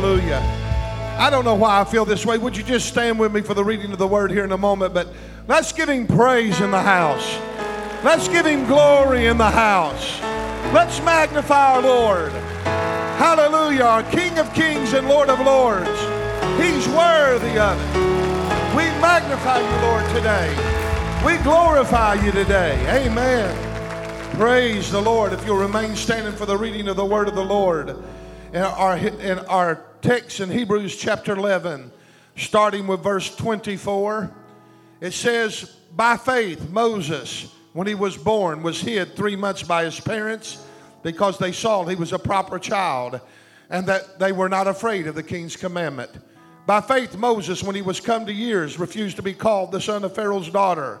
Hallelujah. I don't know why I feel this way. Would you just stand with me for the reading of the word here in a moment? But let's give him praise in the house. Let's give him glory in the house. Let's magnify our Lord. Hallelujah. Our King of kings and Lord of lords. He's worthy of it. We magnify you, Lord, today. We glorify you today. Amen. Praise the Lord. If you'll remain standing for the reading of the word of the Lord. In our, in our text in Hebrews chapter 11, starting with verse 24, it says, By faith, Moses, when he was born, was hid three months by his parents because they saw he was a proper child and that they were not afraid of the king's commandment. By faith, Moses, when he was come to years, refused to be called the son of Pharaoh's daughter,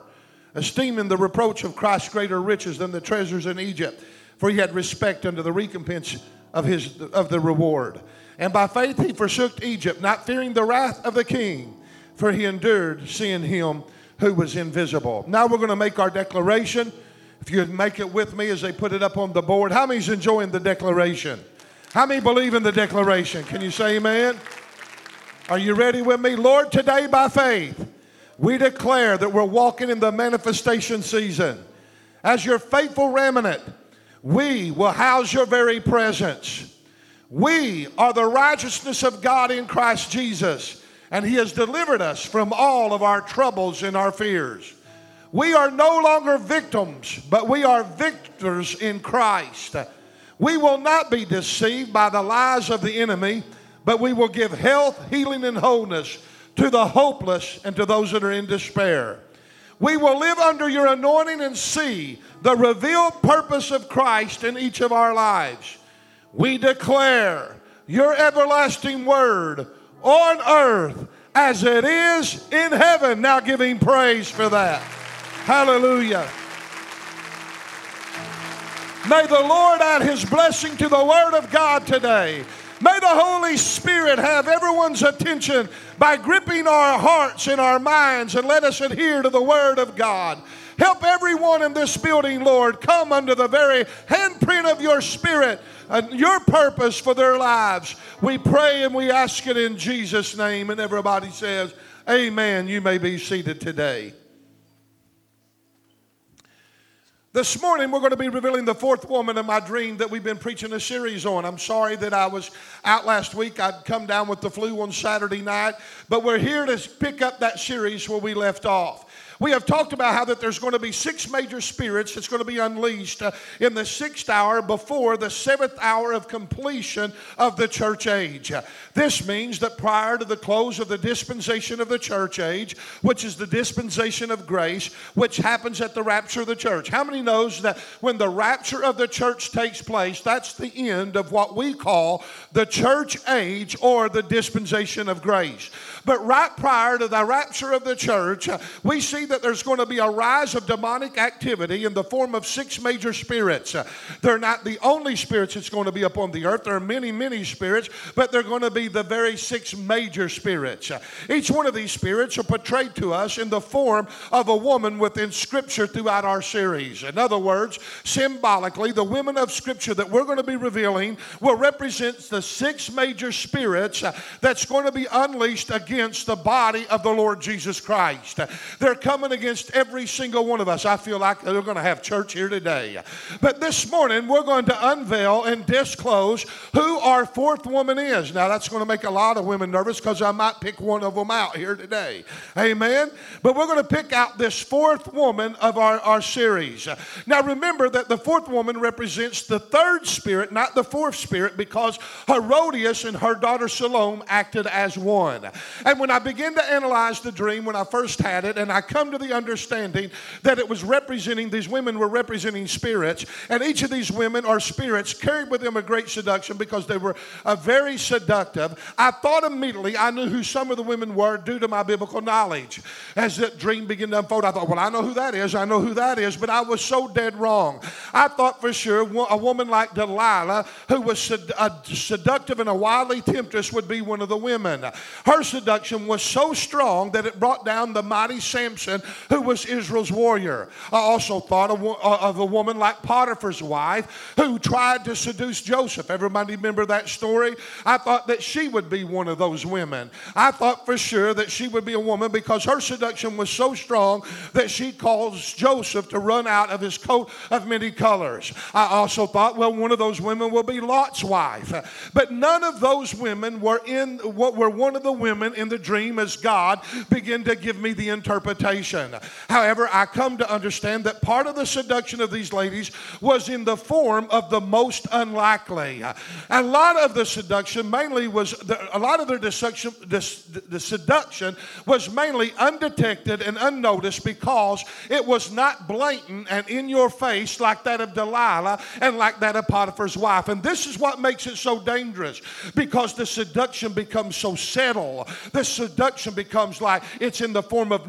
esteeming the reproach of Christ greater riches than the treasures in Egypt, for he had respect unto the recompense of, his, of the reward. And by faith he forsook Egypt, not fearing the wrath of the king, for he endured seeing him who was invisible. Now we're going to make our declaration. If you'd make it with me as they put it up on the board. How many's enjoying the declaration? How many believe in the declaration? Can you say amen? Are you ready with me? Lord, today by faith, we declare that we're walking in the manifestation season. As your faithful remnant, we will house your very presence. We are the righteousness of God in Christ Jesus, and He has delivered us from all of our troubles and our fears. We are no longer victims, but we are victors in Christ. We will not be deceived by the lies of the enemy but we will give health, healing, and wholeness to the hopeless and to those that are in despair. We will live under your anointing and see the revealed purpose of Christ in each of our lives. We declare your everlasting word on earth as it is in heaven. Now give him praise for that. Hallelujah. May the Lord add his blessing to the word of God today. May the Holy Spirit have everyone's attention by gripping our hearts and our minds and let us adhere to the Word of God. Help everyone in this building, Lord, come under the very handprint of your Spirit and your purpose for their lives. We pray and we ask it in Jesus' name. And everybody says, Amen. You may be seated today. This morning, we're going to be revealing the fourth woman in my dream that we've been preaching a series on. I'm sorry that I was out last week. I'd come down with the flu on Saturday night, but we're here to pick up that series where we left off. We have talked about how that there's going to be six major spirits that's going to be unleashed uh, in the sixth hour before the seventh hour of completion of the church age. This means that prior to the close of the dispensation of the church age, which is the dispensation of grace, which happens at the rapture of the church. How many knows that when the rapture of the church takes place, that's the end of what we call the church age or the dispensation of grace. But right prior to the rapture of the church, uh, we see that there's going to be a rise of demonic activity in the form of six major spirits. Uh, they're not the only spirits that's going to be upon the earth. There are many, many spirits, but they're going to be the very six major spirits. Uh, each one of these spirits are portrayed to us in the form of a woman within Scripture throughout our series. In other words, symbolically, the women of Scripture that we're going to be revealing will represent the six major spirits that's going to be unleashed against the body of the Lord Jesus Christ. They're coming against every single one of us. I feel like they're going to have church here today. But this morning, we're going to unveil and disclose who our fourth woman is. Now, that's going to make a lot of women nervous because I might pick one of them out here today. Amen. But we're going to pick out this fourth woman of our, our series. Now, remember that the fourth woman represents the third spirit, not the fourth spirit, because Herodias and her daughter Salome acted as one. And when I begin to analyze the dream when I first had it, and I come to the understanding that it was representing, these women were representing spirits, and each of these women are spirits carried with them a great seduction because they were uh, very seductive. I thought immediately I knew who some of the women were due to my biblical knowledge. As that dream began to unfold, I thought, well, I know who that is, I know who that is, but I was so dead wrong. I thought for sure a woman like Delilah, who was sed- seductive and a wily temptress, would be one of the women. Her seduction was so strong that it brought down the mighty Samson Who was Israel's warrior. I also thought of, uh, of a woman like Potiphar's wife who tried to seduce Joseph. Everybody remember that story? I thought that she would be one of those women. I thought for sure that she would be a woman because her seduction was so strong that she caused Joseph to run out of his coat of many colors. I also thought, well, one of those women will be Lot's wife. But none of those women were in what were one of the women in the dream as God began to give me the interpretation. However, I come to understand that part of the seduction of these ladies was in the form of the most unlikely. A lot of the seduction mainly was the, a lot of their deception, the, seduction was mainly undetected and unnoticed because it was not blatant and in your face like that of Delilah and like that of Potiphar's wife. And this is what makes it so dangerous because the seduction becomes so subtle. The seduction becomes like it's in the form of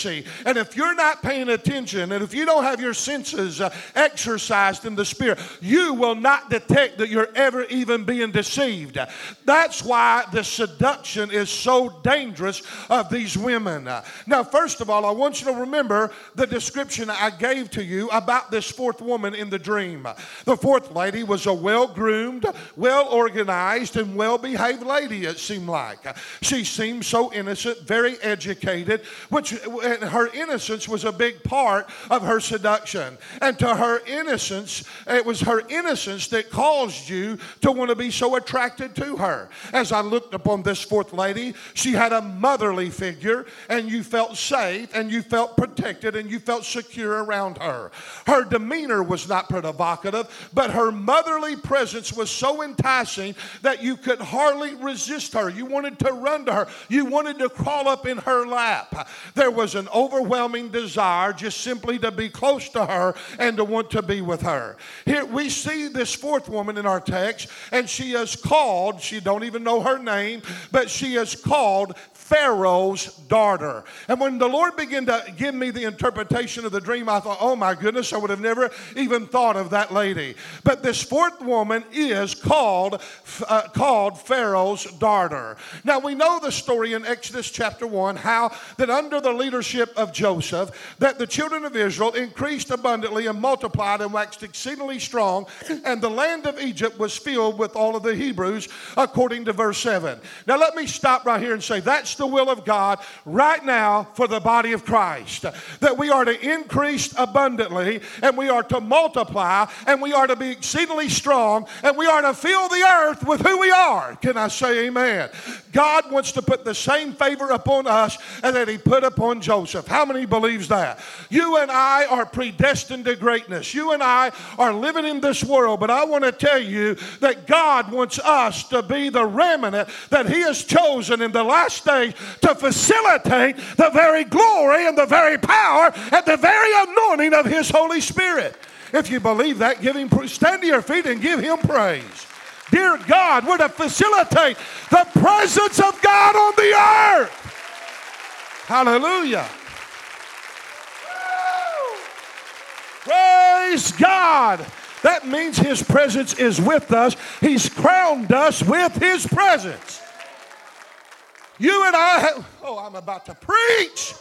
normancy. And if you're not paying attention and if you don't have your senses uh, exercised in the spirit, you will not detect that you're ever even being deceived. That's why the seduction is so dangerous of these women. Now, first of all, I want you to remember the description I gave to you about this fourth woman in the dream. The fourth lady was a well groomed, well organized, and well behaved lady, it seemed like. She seemed so innocent, very educated, which her innocence was a big part of her seduction. And to her innocence, it was her innocence that caused you to want to be so attracted to her. As I looked upon this fourth lady, she had a motherly figure, and you felt safe, and you felt protected, and you felt secure around her. Her demeanor was not provocative, but her motherly presence was so enticing that you could hardly resist her. You wanted to run to her, you wanted to crawl up in her lap. There was an overwhelming desire just simply to be close to her and to want to be with her. Here we see this fourth woman in our text, and she is called, she don't even know her name, but she is called Pharaoh's daughter. And when the Lord began to give me the interpretation of the dream, I thought, oh my goodness, I would have never even thought of that lady. But this fourth woman is called, uh, called Pharaoh's daughter. Now we know the story in Exodus chapter 1 how that under the leadership of Joseph, that the children of Israel increased abundantly and multiplied and waxed exceedingly strong, and the land of Egypt was filled with all of the Hebrews, according to verse 7. Now let me stop right here and say that's the will of God right now for the body of Christ. That we are to increase abundantly and we are to multiply and we are to be exceedingly strong and we are to fill the earth with who we are. Can I say amen? God wants to put the same favor upon us and that he put upon Joseph. How many believes that? You and I are predestined to greatness. You and I are living in this world, but I want to tell you that God wants us to be the remnant that he has chosen in the last days to facilitate the very glory and the very power and the very anointing of His Holy Spirit. If you believe that, give Him stand to your feet and give Him praise. Dear God, we're to facilitate the presence of God on the earth. Hallelujah. Praise God. That means His presence is with us. He's crowned us with His presence. You and I, have, oh, I'm about to preach.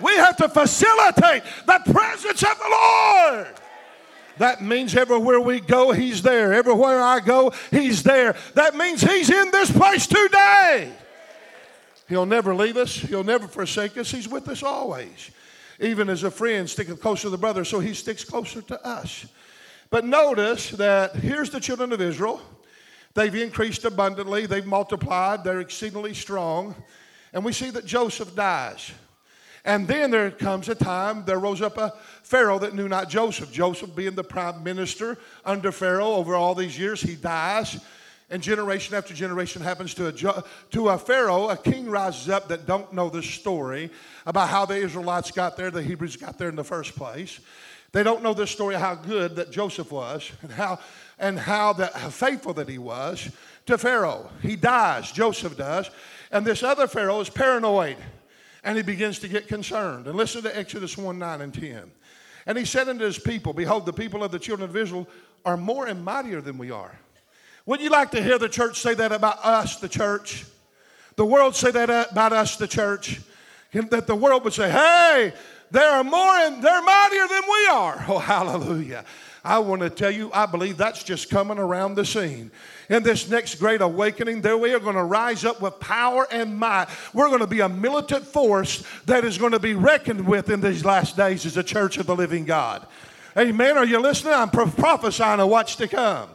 We have to facilitate the presence of the Lord. That means everywhere we go, He's there. Everywhere I go, He's there. That means He's in this place today. He'll never leave us, He'll never forsake us. He's with us always. Even as a friend sticketh closer to the brother, so He sticks closer to us. But notice that here's the children of Israel. They've increased abundantly, they've multiplied, they're exceedingly strong. And we see that Joseph dies. And then there comes a time, there rose up a Pharaoh that knew not Joseph. Joseph, being the prime minister under Pharaoh over all these years, he dies. And generation after generation happens to a, to a Pharaoh. A king rises up that don't know the story about how the Israelites got there, the Hebrews got there in the first place. They don't know the story of how good that Joseph was and how and how, that, how faithful that he was to Pharaoh. He dies, Joseph does, and this other Pharaoh is paranoid and he begins to get concerned. And listen to Exodus 1 9 and 10. And he said unto his people, Behold, the people of the children of Israel are more and mightier than we are. Would you like to hear the church say that about us, the church? The world say that about us, the church? that the world would say, hey, they're more and they're mightier than we are. Oh, hallelujah. I want to tell you, I believe that's just coming around the scene. In this next great awakening, there we are going to rise up with power and might. We're going to be a militant force that is going to be reckoned with in these last days as a church of the living God. Amen. Are you listening? I'm prophesying of what's to come.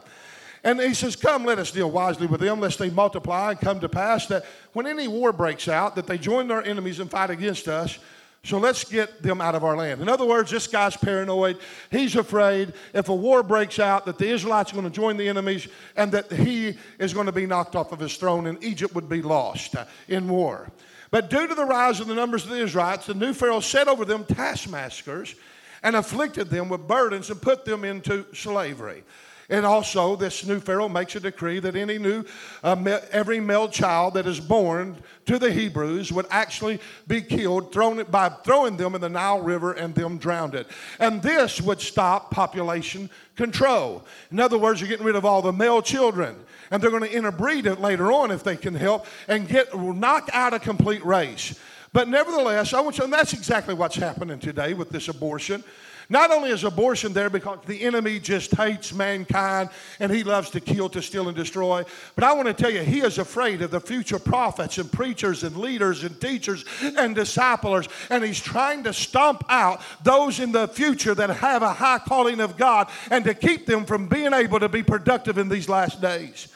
And he says, Come, let us deal wisely with them, lest they multiply and come to pass that when any war breaks out, that they join their enemies and fight against us. So let's get them out of our land. In other words, this guy's paranoid. He's afraid if a war breaks out that the Israelites are going to join the enemies and that he is going to be knocked off of his throne and Egypt would be lost uh, in war. But due to the rise of the numbers of the Israelites, the new Pharaoh set over them taskmasters and afflicted them with burdens and put them into slavery. And also, this new Pharaoh makes a decree that any new, uh, every male child that is born to the Hebrews would actually be killed thrown by throwing them in the Nile River and them drowned it. And this would stop population control. In other words, you're getting rid of all the male children. And they're going to interbreed it later on if they can help and get knock out a complete race. But nevertheless, I want you, and that's exactly what's happening today with this abortion. Not only is abortion there because the enemy just hates mankind and he loves to kill, to steal, and destroy, but I want to tell you, he is afraid of the future prophets and preachers and leaders and teachers and disciplers, and he's trying to stomp out those in the future that have a high calling of God and to keep them from being able to be productive in these last days.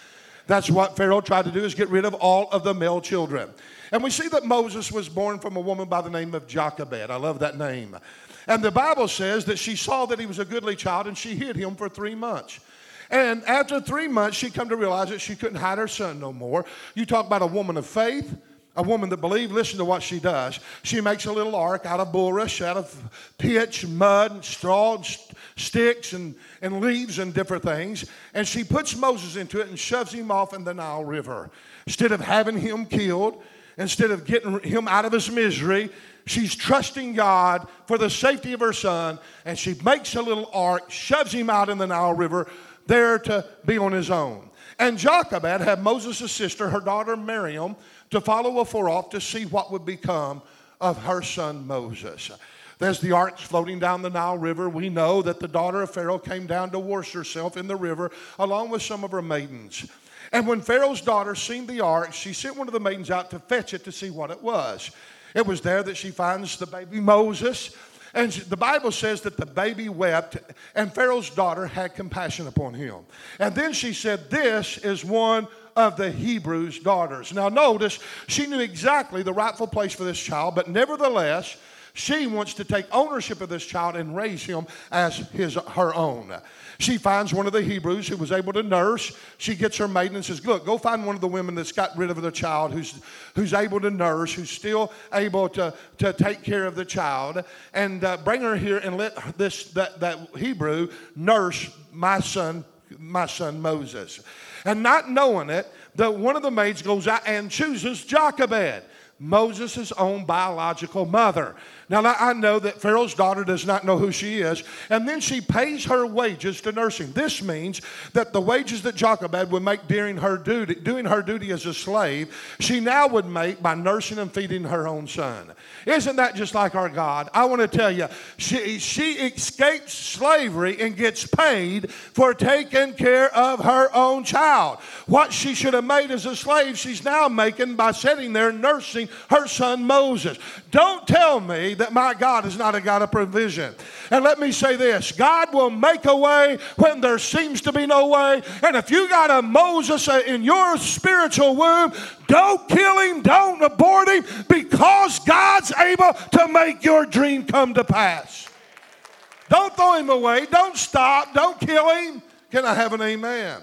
That's what Pharaoh tried to do is get rid of all of the male children. And we see that Moses was born from a woman by the name of Jochebed. I love that name. And the Bible says that she saw that he was a goodly child and she hid him for three months. And after three months, she come to realize that she couldn't hide her son no more. You talk about a woman of faith, a woman that believed. Listen to what she does. She makes a little ark out of bulrush, out of pitch, mud, and straw, and sticks, and, and leaves, and different things. And she puts Moses into it and shoves him off in the Nile River. Instead of having him killed, instead of getting him out of his misery, She's trusting God for the safety of her son, and she makes a little ark, shoves him out in the Nile River, there to be on his own. And Jochebed had Moses' sister, her daughter Miriam, to follow afar off to see what would become of her son Moses. There's the ark floating down the Nile River. We know that the daughter of Pharaoh came down to wash herself in the river along with some of her maidens. And when Pharaoh's daughter seen the ark, she sent one of the maidens out to fetch it to see what it was. It was there that she finds the baby Moses. And the Bible says that the baby wept, and Pharaoh's daughter had compassion upon him. And then she said, This is one of the Hebrews' daughters. Now, notice, she knew exactly the rightful place for this child, but nevertheless, she wants to take ownership of this child and raise him as his, her own. She finds one of the Hebrews who was able to nurse. She gets her maiden and says, Look, go find one of the women that's got rid of the child who's, who's able to nurse, who's still able to, to take care of the child, and uh, bring her here and let this, that, that Hebrew nurse my son, my son Moses. And not knowing it, that one of the maids goes out and chooses Jochebed. Moses' own biological mother. Now, I know that Pharaoh's daughter does not know who she is, and then she pays her wages to nursing. This means that the wages that Jochebed would make during her duty, doing her duty as a slave, she now would make by nursing and feeding her own son. Isn't that just like our God? I want to tell you, she, she escapes slavery and gets paid for taking care of her own child. What she should have made as a slave, she's now making by sitting there nursing her son Moses. Don't tell me that my God is not a God of provision. And let me say this God will make a way when there seems to be no way. And if you got a Moses in your spiritual womb, don't kill him, don't abort him, because God's able to make your dream come to pass. Don't throw him away. Don't stop. Don't kill him. Can I have an amen?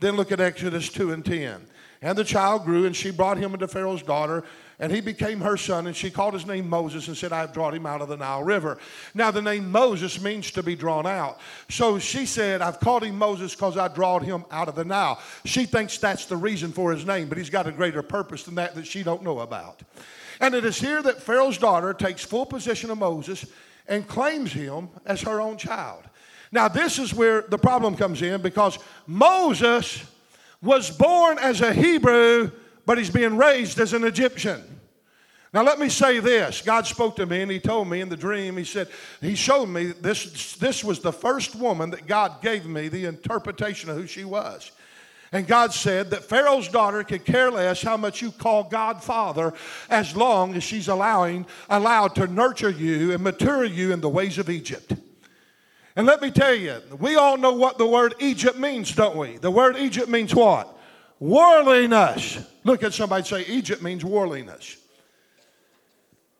Then look at Exodus 2 and 10. And the child grew, and she brought him into Pharaoh's daughter, and he became her son, and she called his name Moses and said, I have brought him out of the Nile River. Now, the name Moses means to be drawn out. So she said, I've called him Moses because I drawed him out of the Nile. She thinks that's the reason for his name, but he's got a greater purpose than that that she don't know about. And it is here that Pharaoh's daughter takes full possession of Moses and claims him as her own child. Now, this is where the problem comes in because Moses was born as a Hebrew but he's being raised as an Egyptian. Now, let me say this. God spoke to me and He told me in the dream, He said, He showed me this, this was the first woman that God gave me the interpretation of who she was. And God said that Pharaoh's daughter could care less how much you call God Father as long as she's allowing, allowed to nurture you and mature you in the ways of Egypt. And let me tell you, we all know what the word Egypt means, don't we? The word Egypt means what? Worldliness. Look at somebody say, Egypt means worldliness.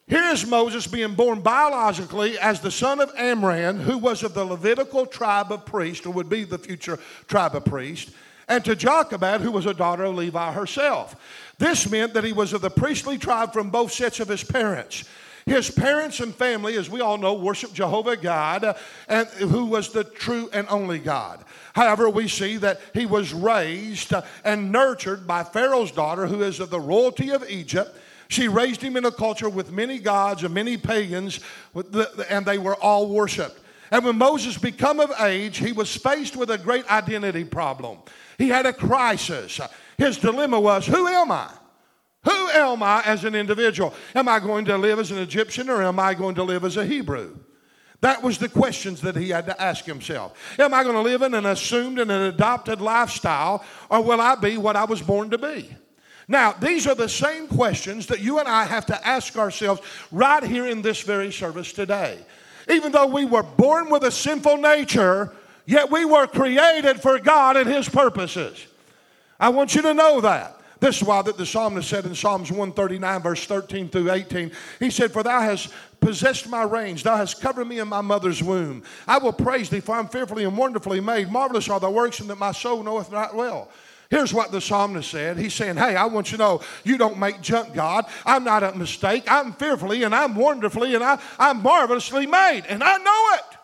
Here is Moses being born biologically as the son of Amram, who was of the Levitical tribe of priests, or would be the future tribe of priests, and to Jochebed, who was a daughter of Levi herself. This meant that he was of the priestly tribe from both sets of his parents. His parents and family, as we all know, worshiped Jehovah God, and who was the true and only God. However, we see that he was raised uh, and nurtured by Pharaoh's daughter, who is of the royalty of Egypt she raised him in a culture with many gods and many pagans, and they were all worshiped. And when Moses became of age, he was faced with a great identity problem. He had a crisis. His dilemma was, Who am I? Who am I as an individual? Am I going to live as an Egyptian or am I going to live as a Hebrew? That was the questions that he had to ask himself. Am I going to live in an assumed and an adopted lifestyle or will I be what I was born to be? Now, these are the same questions that you and I have to ask ourselves right here in this very service today. Even though we were born with a sinful nature, yet we were created for God and His purposes. I want you to know that. This is why that the psalmist said in Psalms 139, verse 13 through 18, he said, For thou hast possessed my reins, thou hast covered me in my mother's womb. I will praise thee, for I'm fearfully and wonderfully made. Marvelous are thy works, and that my soul knoweth not well. Here's what the psalmist said. He's saying, Hey, I want you to know you don't make junk, God. I'm not a mistake. I'm fearfully and I'm wonderfully and I, I'm marvelously made. And I know it.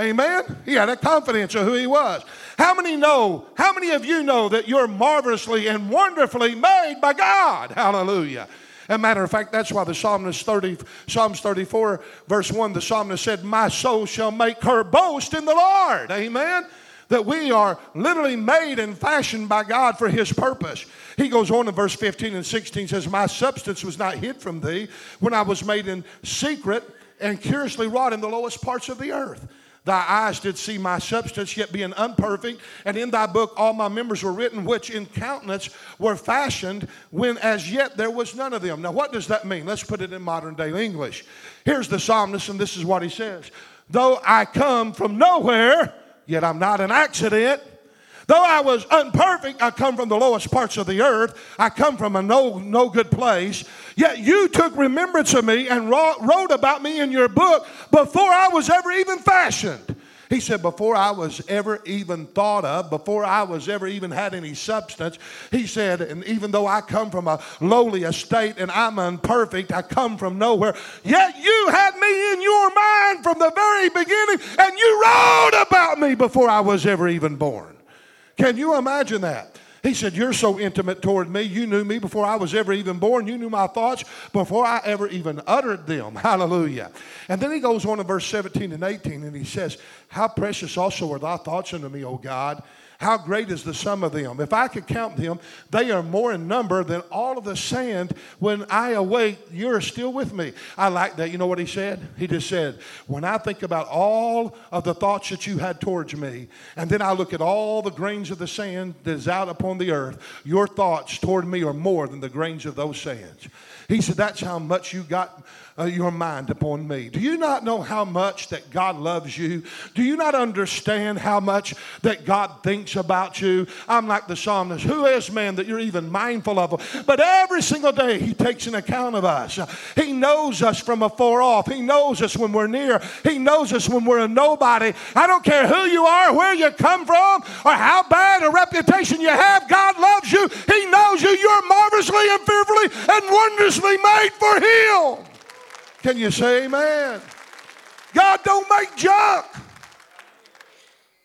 Amen. He had a confidence of who he was. How many know, how many of you know that you're marvelously and wonderfully made by God? Hallelujah. As a matter of fact, that's why the psalmist 30, Psalms 34, verse 1, the psalmist said, My soul shall make her boast in the Lord. Amen that we are literally made and fashioned by God for His purpose. He goes on in verse 15 and 16 says, My substance was not hid from thee when I was made in secret and curiously wrought in the lowest parts of the earth. Thy eyes did see my substance, yet being unperfect, and in thy book all my members were written, which in countenance were fashioned, when as yet there was none of them. Now, what does that mean? Let's put it in modern day English. Here's the psalmist, and this is what he says Though I come from nowhere, yet I'm not an accident. Though I was unperfect, I come from the lowest parts of the earth. I come from a no, no good place. Yet you took remembrance of me and wrote, wrote about me in your book before I was ever even fashioned. He said, Before I was ever even thought of, before I was ever even had any substance, he said, And even though I come from a lowly estate and I'm imperfect, I come from nowhere, yet you had me in your mind from the very beginning and you wrote about me before I was ever even born. Can you imagine that? He said, You're so intimate toward me. You knew me before I was ever even born. You knew my thoughts before I ever even uttered them. Hallelujah. And then he goes on in verse 17 and 18 and he says, How precious also are thy thoughts unto me, O God. How great is the sum of them? If I could count them, they are more in number than all of the sand. When I awake, you're still with me. I like that. You know what he said? He just said, When I think about all of the thoughts that you had towards me, and then I look at all the grains of the sand that is out upon the earth, your thoughts toward me are more than the grains of those sands. He said, That's how much you got uh, your mind upon me. Do you not know how much that God loves you? Do you not understand how much that God thinks about you? I'm like the psalmist. Who is man that you're even mindful of? But every single day, He takes an account of us. He knows us from afar off. He knows us when we're near. He knows us when we're a nobody. I don't care who you are, where you come from, or how bad a reputation you have. God loves you. He knows you. You're marvelously and fearfully and wondrously made for Him. Can you say amen? God don't make junk.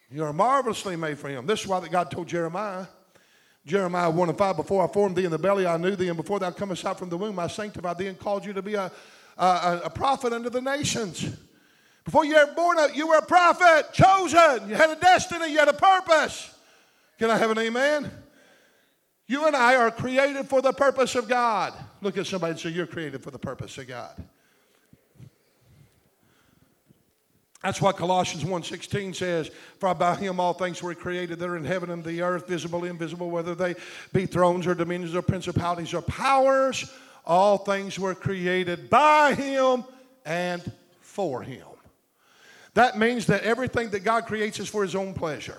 You're marvelously made for him. This is why that God told Jeremiah, Jeremiah 1 and 5, before I formed thee in the belly, I knew thee, and before thou comest out from the womb, I sanctified thee and called you to be a, a, a prophet unto the nations. Before you were born, you were a prophet, chosen. You had a destiny, you had a purpose. Can I have an amen? You and I are created for the purpose of God. Look at somebody and say, You're created for the purpose of God. That's what Colossians 1.16 says. For by him all things were created that are in heaven and the earth, visible, invisible, whether they be thrones or dominions or principalities or powers. All things were created by him and for him. That means that everything that God creates is for his own pleasure.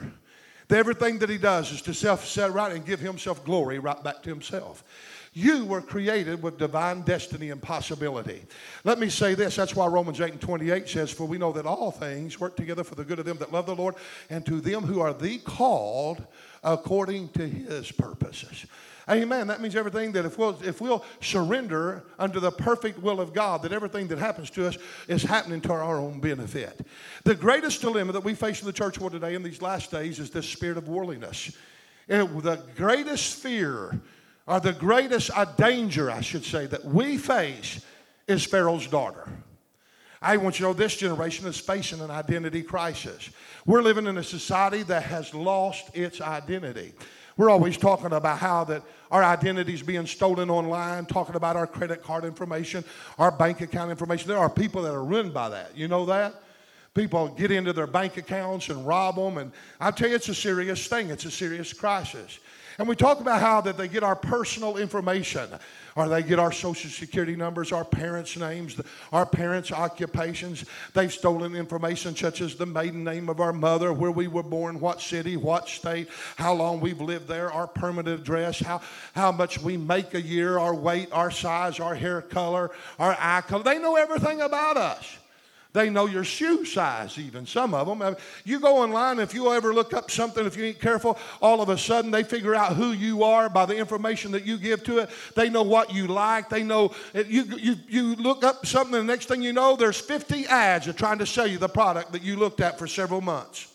Everything that he does is to self set right and give himself glory right back to himself. You were created with divine destiny and possibility. Let me say this that's why Romans 8 and 28 says, For we know that all things work together for the good of them that love the Lord and to them who are the called according to his purposes. Amen. That means everything that if we'll, if we'll surrender under the perfect will of God, that everything that happens to us is happening to our own benefit. The greatest dilemma that we face in the church world today in these last days is this spirit of worldliness. The greatest fear, or the greatest uh, danger, I should say, that we face is Pharaoh's daughter. I want you to know this generation is facing an identity crisis. We're living in a society that has lost its identity. We're always talking about how that our identity is being stolen online, talking about our credit card information, our bank account information. There are people that are ruined by that. You know that? People get into their bank accounts and rob them. And I tell you, it's a serious thing. It's a serious crisis. And we talk about how that they get our personal information or they get our social security numbers, our parents' names, our parents' occupations. They've stolen information such as the maiden name of our mother, where we were born, what city, what state, how long we've lived there, our permanent address, how, how much we make a year, our weight, our size, our hair color, our eye color. They know everything about us. They know your shoe size, even some of them. You go online, if you ever look up something, if you ain't careful, all of a sudden they figure out who you are by the information that you give to it. They know what you like. They know you, you, you look up something, and the next thing you know, there's 50 ads are trying to sell you the product that you looked at for several months.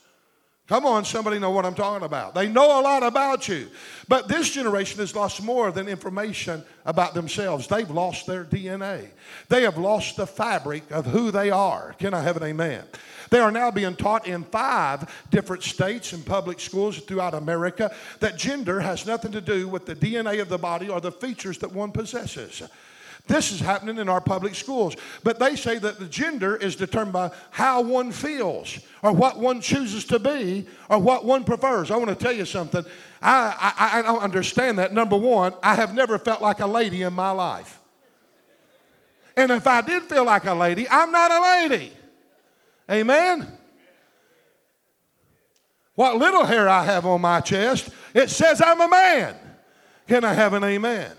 Come on, somebody know what I'm talking about. They know a lot about you. But this generation has lost more than information about themselves. They've lost their DNA. They have lost the fabric of who they are. Can I have an amen? They are now being taught in five different states and public schools throughout America that gender has nothing to do with the DNA of the body or the features that one possesses. This is happening in our public schools. But they say that the gender is determined by how one feels or what one chooses to be or what one prefers. I want to tell you something. I, I, I don't understand that. Number one, I have never felt like a lady in my life. And if I did feel like a lady, I'm not a lady. Amen? What little hair I have on my chest, it says I'm a man. Can I have an amen?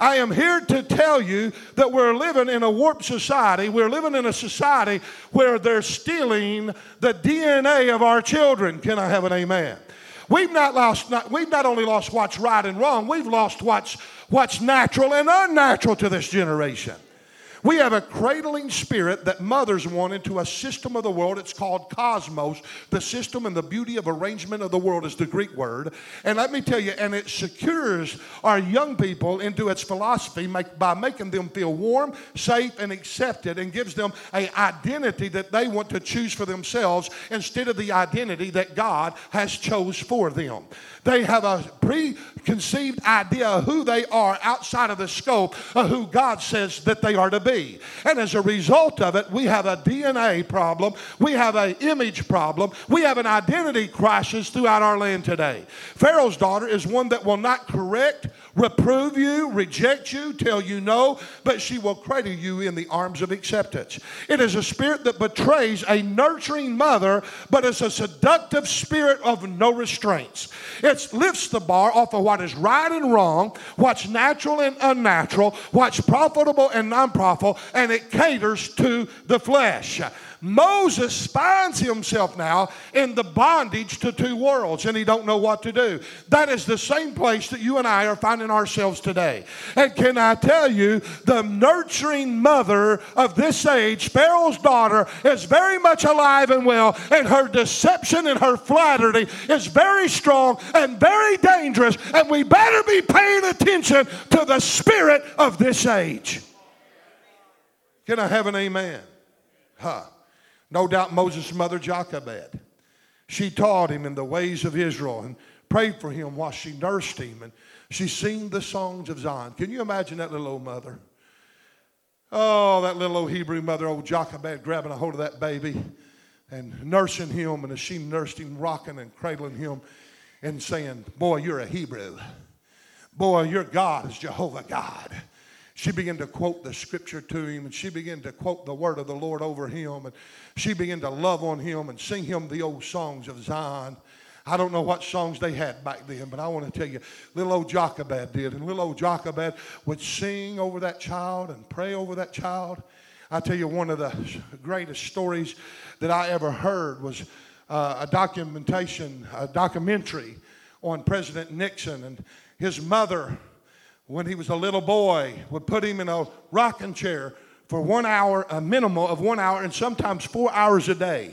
I am here to tell you that we're living in a warped society. We're living in a society where they're stealing the DNA of our children. Can I have an amen? We've not lost, not, we've not only lost what's right and wrong, we've lost what's, what's natural and unnatural to this generation. We have a cradling spirit that mothers one into a system of the world. It's called cosmos. The system and the beauty of arrangement of the world is the Greek word. And let me tell you, and it secures our young people into its philosophy make, by making them feel warm, safe, and accepted, and gives them an identity that they want to choose for themselves instead of the identity that God has chose for them. They have a preconceived idea of who they are outside of the scope of who God says that they are to be. And as a result of it, we have a DNA problem, we have an image problem, we have an identity crisis throughout our land today. Pharaoh's daughter is one that will not correct, reprove you, reject you, tell you no, but she will cradle you in the arms of acceptance. It is a spirit that betrays a nurturing mother, but is a seductive spirit of no restraints. It lifts the bar off of what is right and wrong, what's natural and unnatural, what's profitable and non profitable, and it caters to the flesh. Moses finds himself now in the bondage to two worlds and he don't know what to do. That is the same place that you and I are finding ourselves today. And can I tell you, the nurturing mother of this age, Pharaoh's daughter, is very much alive and well, and her deception and her flattery is very strong and very dangerous, and we better be paying attention to the spirit of this age. Can I have an amen? Huh. No doubt Moses' mother Jochebed. She taught him in the ways of Israel and prayed for him while she nursed him. And she sang the songs of Zion. Can you imagine that little old mother? Oh, that little old Hebrew mother, old Jochebed, grabbing a hold of that baby and nursing him. And as she nursed him, rocking and cradling him and saying, Boy, you're a Hebrew. Boy, your God is Jehovah God. She began to quote the scripture to him and she began to quote the word of the Lord over him. And she began to love on him and sing him the old songs of Zion. I don't know what songs they had back then, but I want to tell you, little old Jochebed did. And little old Jochebed would sing over that child and pray over that child. I tell you, one of the greatest stories that I ever heard was uh, a documentation, a documentary on President Nixon and his mother, when he was a little boy, would put him in a rocking chair for one hour, a minimum of one hour, and sometimes four hours a day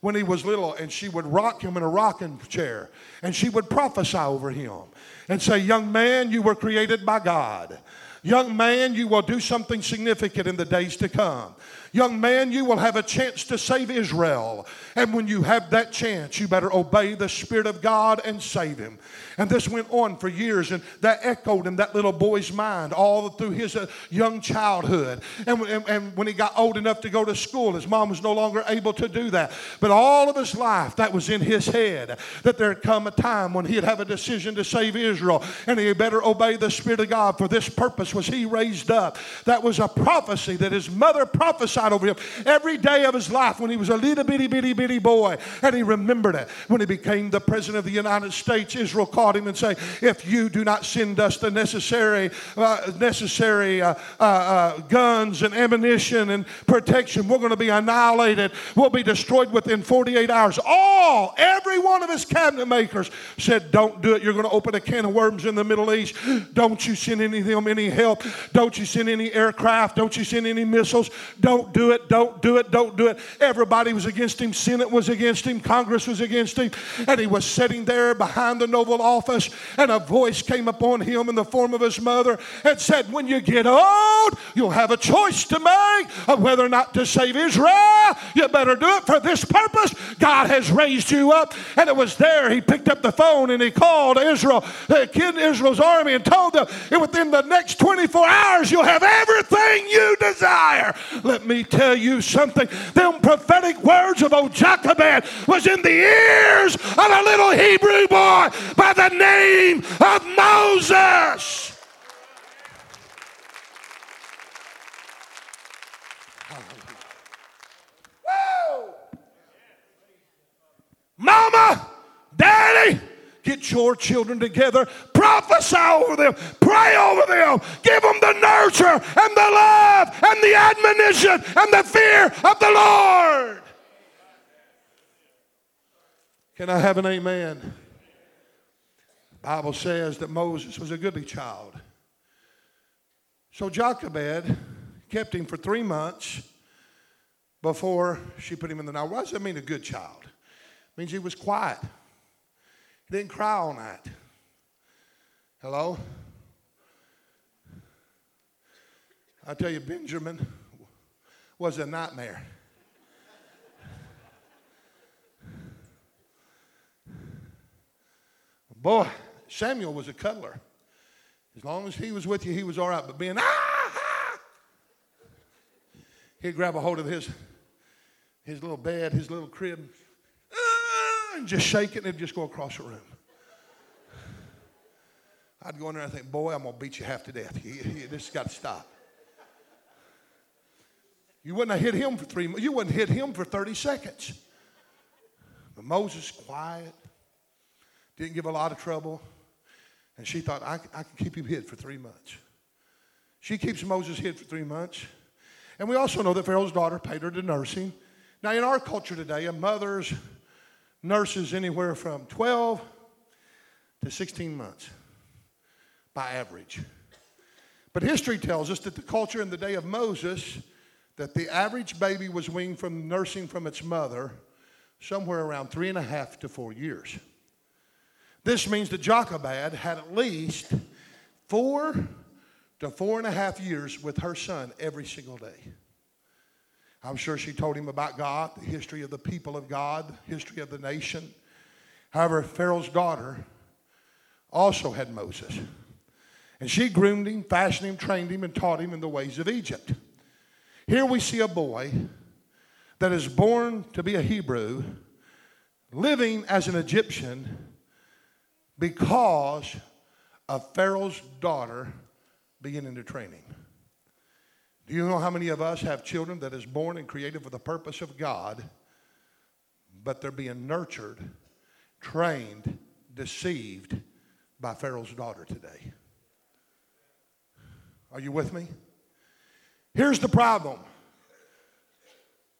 when he was little, and she would rock him in a rocking chair, and she would prophesy over him and say, Young man, you were created by God. Young man, you will do something significant in the days to come. Young man, you will have a chance to save Israel. And when you have that chance, you better obey the Spirit of God and save him. And this went on for years, and that echoed in that little boy's mind all through his uh, young childhood. And, and, and when he got old enough to go to school, his mom was no longer able to do that. But all of his life, that was in his head that there had come a time when he'd have a decision to save Israel, and he better obey the Spirit of God. For this purpose was he raised up. That was a prophecy that his mother prophesied over him every day of his life when he was a little bitty, bitty, bitty boy. And he remembered it. When he became the President of the United States, Israel called him and say, if you do not send us the necessary, uh, necessary uh, uh, uh, guns and ammunition and protection, we're going to be annihilated. We'll be destroyed within 48 hours. All, every one of his cabinet makers said, don't do it. You're going to open a can of worms in the Middle East. Don't you send any of them any help. Don't you send any aircraft. Don't you send any missiles. Don't do it. Don't do it. Don't do it. Everybody was against him. Senate was against him. Congress was against him. And he was sitting there behind the Oval Office, and a voice came upon him in the form of his mother and said, When you get old, you'll have a choice to make of whether or not to save Israel. You better do it for this purpose. God has raised you up. And it was there he picked up the phone and he called Israel, uh, the kid Israel's army, and told them, Within the next 24 hours, you'll have everything you desire. Let me tell you something. Them prophetic words of old Jochebed was in the ears of a little Hebrew boy by the name of Moses. Mama, Daddy, get your children together, prophesy over them, pray over them, give them the nurture and the love and the admonition and the fear of the Lord. Can I have an amen? Bible says that Moses was a goodly child. So Jochebed kept him for three months before she put him in the Nile. What does that mean, a good child? It means he was quiet. He didn't cry all night. Hello? I tell you, Benjamin was a nightmare. Boy, Samuel was a cuddler. As long as he was with you, he was all right. But being, ah, he'd grab a hold of his, his little bed, his little crib, ah, and just shake it and it'd just go across the room. I'd go in there and think, boy, I'm going to beat you half to death. You, you, this has got to stop. You wouldn't have hit him for three, you wouldn't hit him for 30 seconds. But Moses, quiet, didn't give a lot of trouble. And she thought, I, I can keep him hid for three months. She keeps Moses hid for three months. And we also know that Pharaoh's daughter paid her to nursing. Now, in our culture today, a mother's nurses anywhere from 12 to 16 months by average. But history tells us that the culture in the day of Moses, that the average baby was weaned from nursing from its mother somewhere around three and a half to four years. This means that Jochebed had at least four to four and a half years with her son every single day. I'm sure she told him about God, the history of the people of God, the history of the nation. However, Pharaoh's daughter also had Moses. And she groomed him, fashioned him, trained him, and taught him in the ways of Egypt. Here we see a boy that is born to be a Hebrew, living as an Egyptian because of Pharaoh's daughter beginning to training. Do you know how many of us have children that is born and created for the purpose of God, but they're being nurtured, trained, deceived by Pharaoh's daughter today? Are you with me? Here's the problem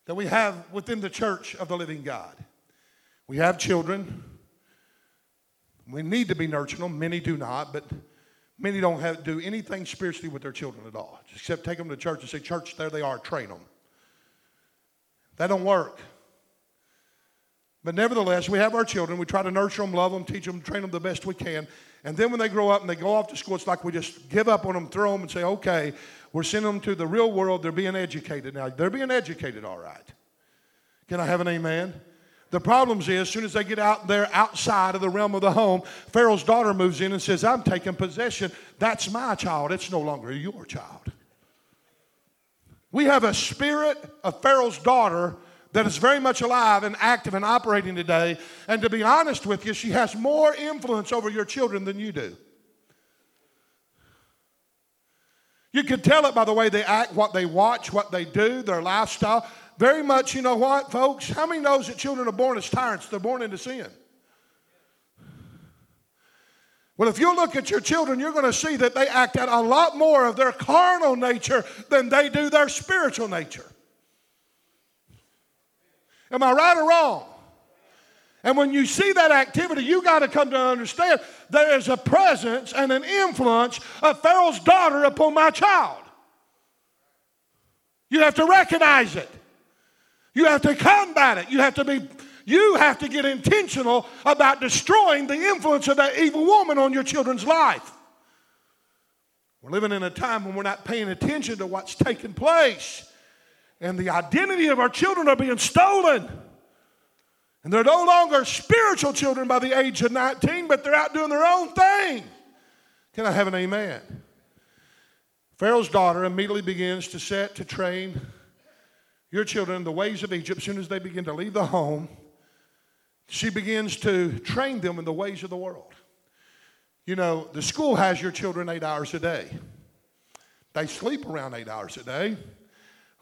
that we have within the church of the living God. We have children. We need to be nurturing them. Many do not, but many don't have, do anything spiritually with their children at all, except take them to church and say, Church, there they are, train them. That don't work. But nevertheless, we have our children. We try to nurture them, love them, teach them, train them the best we can. And then when they grow up and they go off to school, it's like we just give up on them, throw them, and say, okay, we're sending them to the real world. They're being educated now. They're being educated all right. Can I have an amen? The problem is, as soon as they get out there outside of the realm of the home, Pharaoh's daughter moves in and says, I'm taking possession. That's my child. It's no longer your child. We have a spirit of Pharaoh's daughter that is very much alive and active and operating today. And to be honest with you, she has more influence over your children than you do. You can tell it by the way they act, what they watch, what they do, their lifestyle. Very much, you know what, folks? How many knows that children are born as tyrants? They're born into sin. Well, if you look at your children, you're going to see that they act out a lot more of their carnal nature than they do their spiritual nature. Am I right or wrong? And when you see that activity, you got to come to understand there is a presence and an influence of Pharaoh's daughter upon my child. You have to recognize it. You have to combat it. You have to be you have to get intentional about destroying the influence of that evil woman on your children's life. We're living in a time when we're not paying attention to what's taking place and the identity of our children are being stolen. And they're no longer spiritual children by the age of 19, but they're out doing their own thing. Can I have an amen? Pharaoh's daughter immediately begins to set to train your children the ways of Egypt. As soon as they begin to leave the home, she begins to train them in the ways of the world. You know, the school has your children eight hours a day. They sleep around eight hours a day.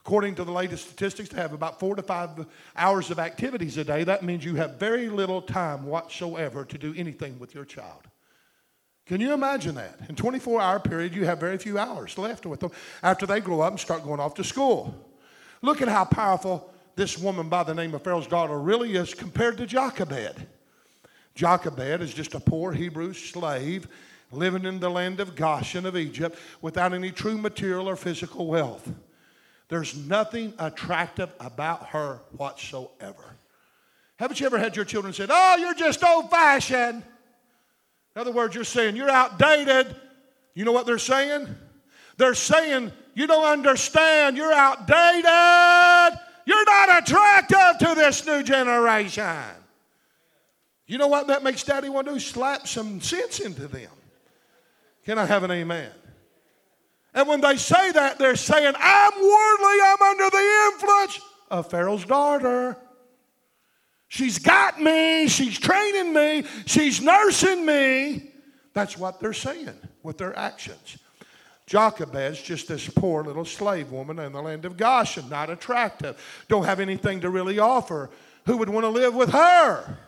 According to the latest statistics, to have about four to five hours of activities a day, that means you have very little time whatsoever to do anything with your child. Can you imagine that? In 24 hour period, you have very few hours left with them after they grow up and start going off to school. Look at how powerful this woman by the name of Pharaoh's daughter really is compared to Jochebed. Jochebed is just a poor Hebrew slave living in the land of Goshen of Egypt without any true material or physical wealth. There's nothing attractive about her whatsoever. Haven't you ever had your children say, Oh, you're just old fashioned? In other words, you're saying you're outdated. You know what they're saying? They're saying you don't understand, you're outdated. You're not attractive to this new generation. You know what that makes daddy want to do? Slap some sense into them. Can I have an amen? And when they say that, they're saying, I'm worldly, I'm under the influence of Pharaoh's daughter. She's got me, she's training me, she's nursing me. That's what they're saying with their actions. Jochebed's just this poor little slave woman in the land of Goshen, not attractive, don't have anything to really offer. Who would want to live with her?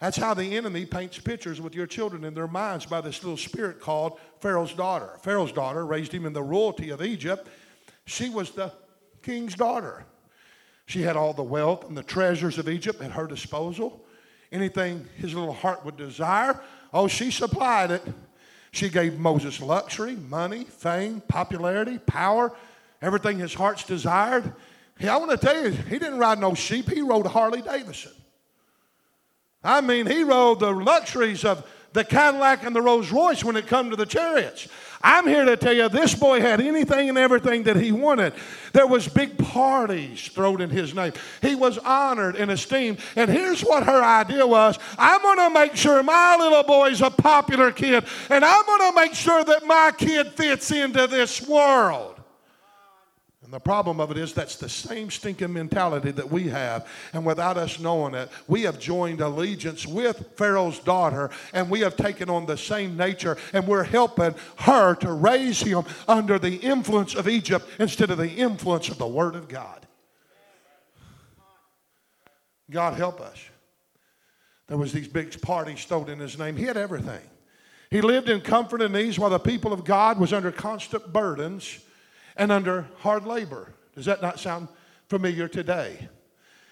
That's how the enemy paints pictures with your children in their minds by this little spirit called Pharaoh's daughter. Pharaoh's daughter raised him in the royalty of Egypt. She was the king's daughter. She had all the wealth and the treasures of Egypt at her disposal. Anything his little heart would desire, oh, she supplied it. She gave Moses luxury, money, fame, popularity, power, everything his heart's desired. Hey, I want to tell you, he didn't ride no sheep, he rode Harley Davidson. I mean, he rode the luxuries of the Cadillac and the Rolls Royce when it come to the chariots. I'm here to tell you this boy had anything and everything that he wanted. There was big parties thrown in his name. He was honored and esteemed. And here's what her idea was. I'm going to make sure my little boy's a popular kid and I'm going to make sure that my kid fits into this world. And the problem of it is that's the same stinking mentality that we have. And without us knowing it, we have joined allegiance with Pharaoh's daughter and we have taken on the same nature and we're helping her to raise him under the influence of Egypt instead of the influence of the Word of God. God help us. There was these big parties thrown in his name. He had everything. He lived in comfort and ease while the people of God was under constant burdens and under hard labor. Does that not sound familiar today?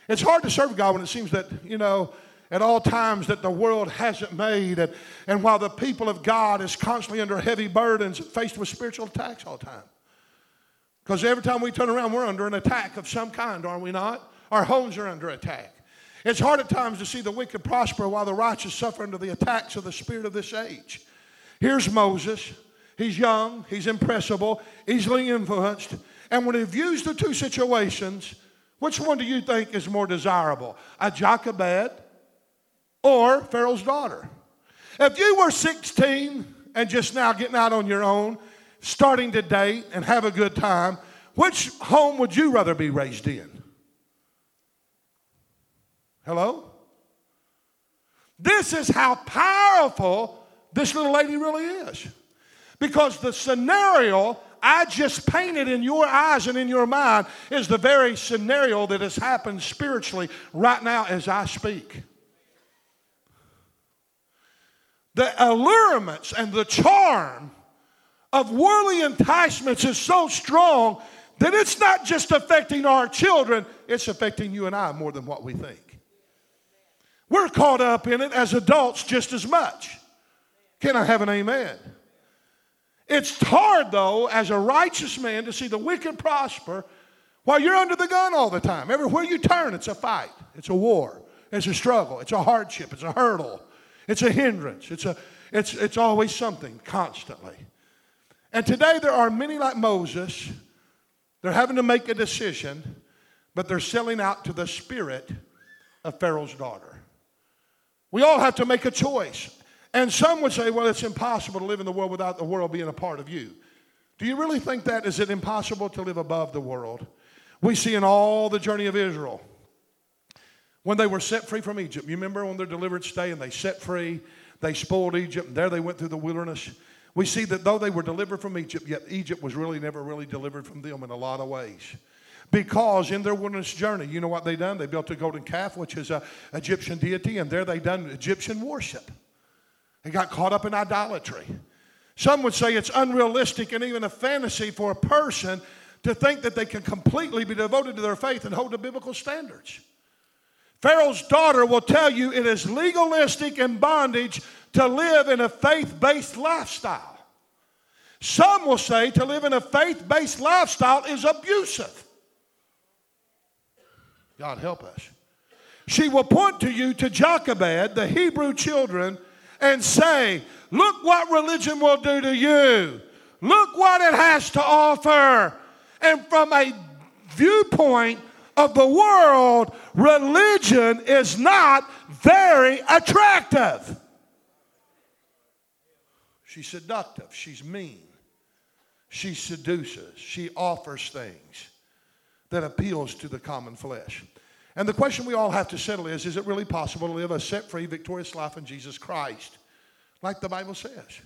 It's hard to serve God when it seems that, you know, at all times that the world hasn't made, and, and while the people of God is constantly under heavy burdens, faced with spiritual attacks all the time. Because every time we turn around, we're under an attack of some kind, are we not? Our homes are under attack. It's hard at times to see the wicked prosper while the righteous suffer under the attacks of the spirit of this age. Here's Moses. He's young, he's impressible, easily influenced. And when he views the two situations, which one do you think is more desirable? A Jochebed or Pharaoh's daughter? If you were 16 and just now getting out on your own, starting to date and have a good time, which home would you rather be raised in? Hello? This is how powerful this little lady really is. Because the scenario I just painted in your eyes and in your mind is the very scenario that has happened spiritually right now as I speak. The allurements and the charm of worldly enticements is so strong that it's not just affecting our children, it's affecting you and I more than what we think. We're caught up in it as adults just as much. Can I have an amen? It's hard, though, as a righteous man to see the wicked prosper while you're under the gun all the time. Everywhere you turn, it's a fight, it's a war, it's a struggle, it's a hardship, it's a hurdle, it's a hindrance, it's, a, it's, it's always something constantly. And today there are many like Moses, they're having to make a decision, but they're selling out to the spirit of Pharaoh's daughter. We all have to make a choice. And some would say, well, it's impossible to live in the world without the world being a part of you. Do you really think that? Is it impossible to live above the world? We see in all the journey of Israel, when they were set free from Egypt, you remember on their deliverance day and they set free, they spoiled Egypt, and there they went through the wilderness. We see that though they were delivered from Egypt, yet Egypt was really never really delivered from them in a lot of ways. Because in their wilderness journey, you know what they done? They built a golden calf, which is a Egyptian deity, and there they done Egyptian worship and got caught up in idolatry. Some would say it's unrealistic and even a fantasy for a person to think that they can completely be devoted to their faith and hold to biblical standards. Pharaoh's daughter will tell you it is legalistic and bondage to live in a faith based lifestyle. Some will say to live in a faith based lifestyle is abusive. God help us. She will point to you to Jochebed, the Hebrew children and say, Look what religion will do to you. Look what it has to offer. And from a viewpoint of the world, religion is not very attractive. She's seductive. She's mean. She seduces. She offers things that appeals to the common flesh. And the question we all have to settle is is it really possible to live a set free, victorious life in Jesus Christ, like the Bible says?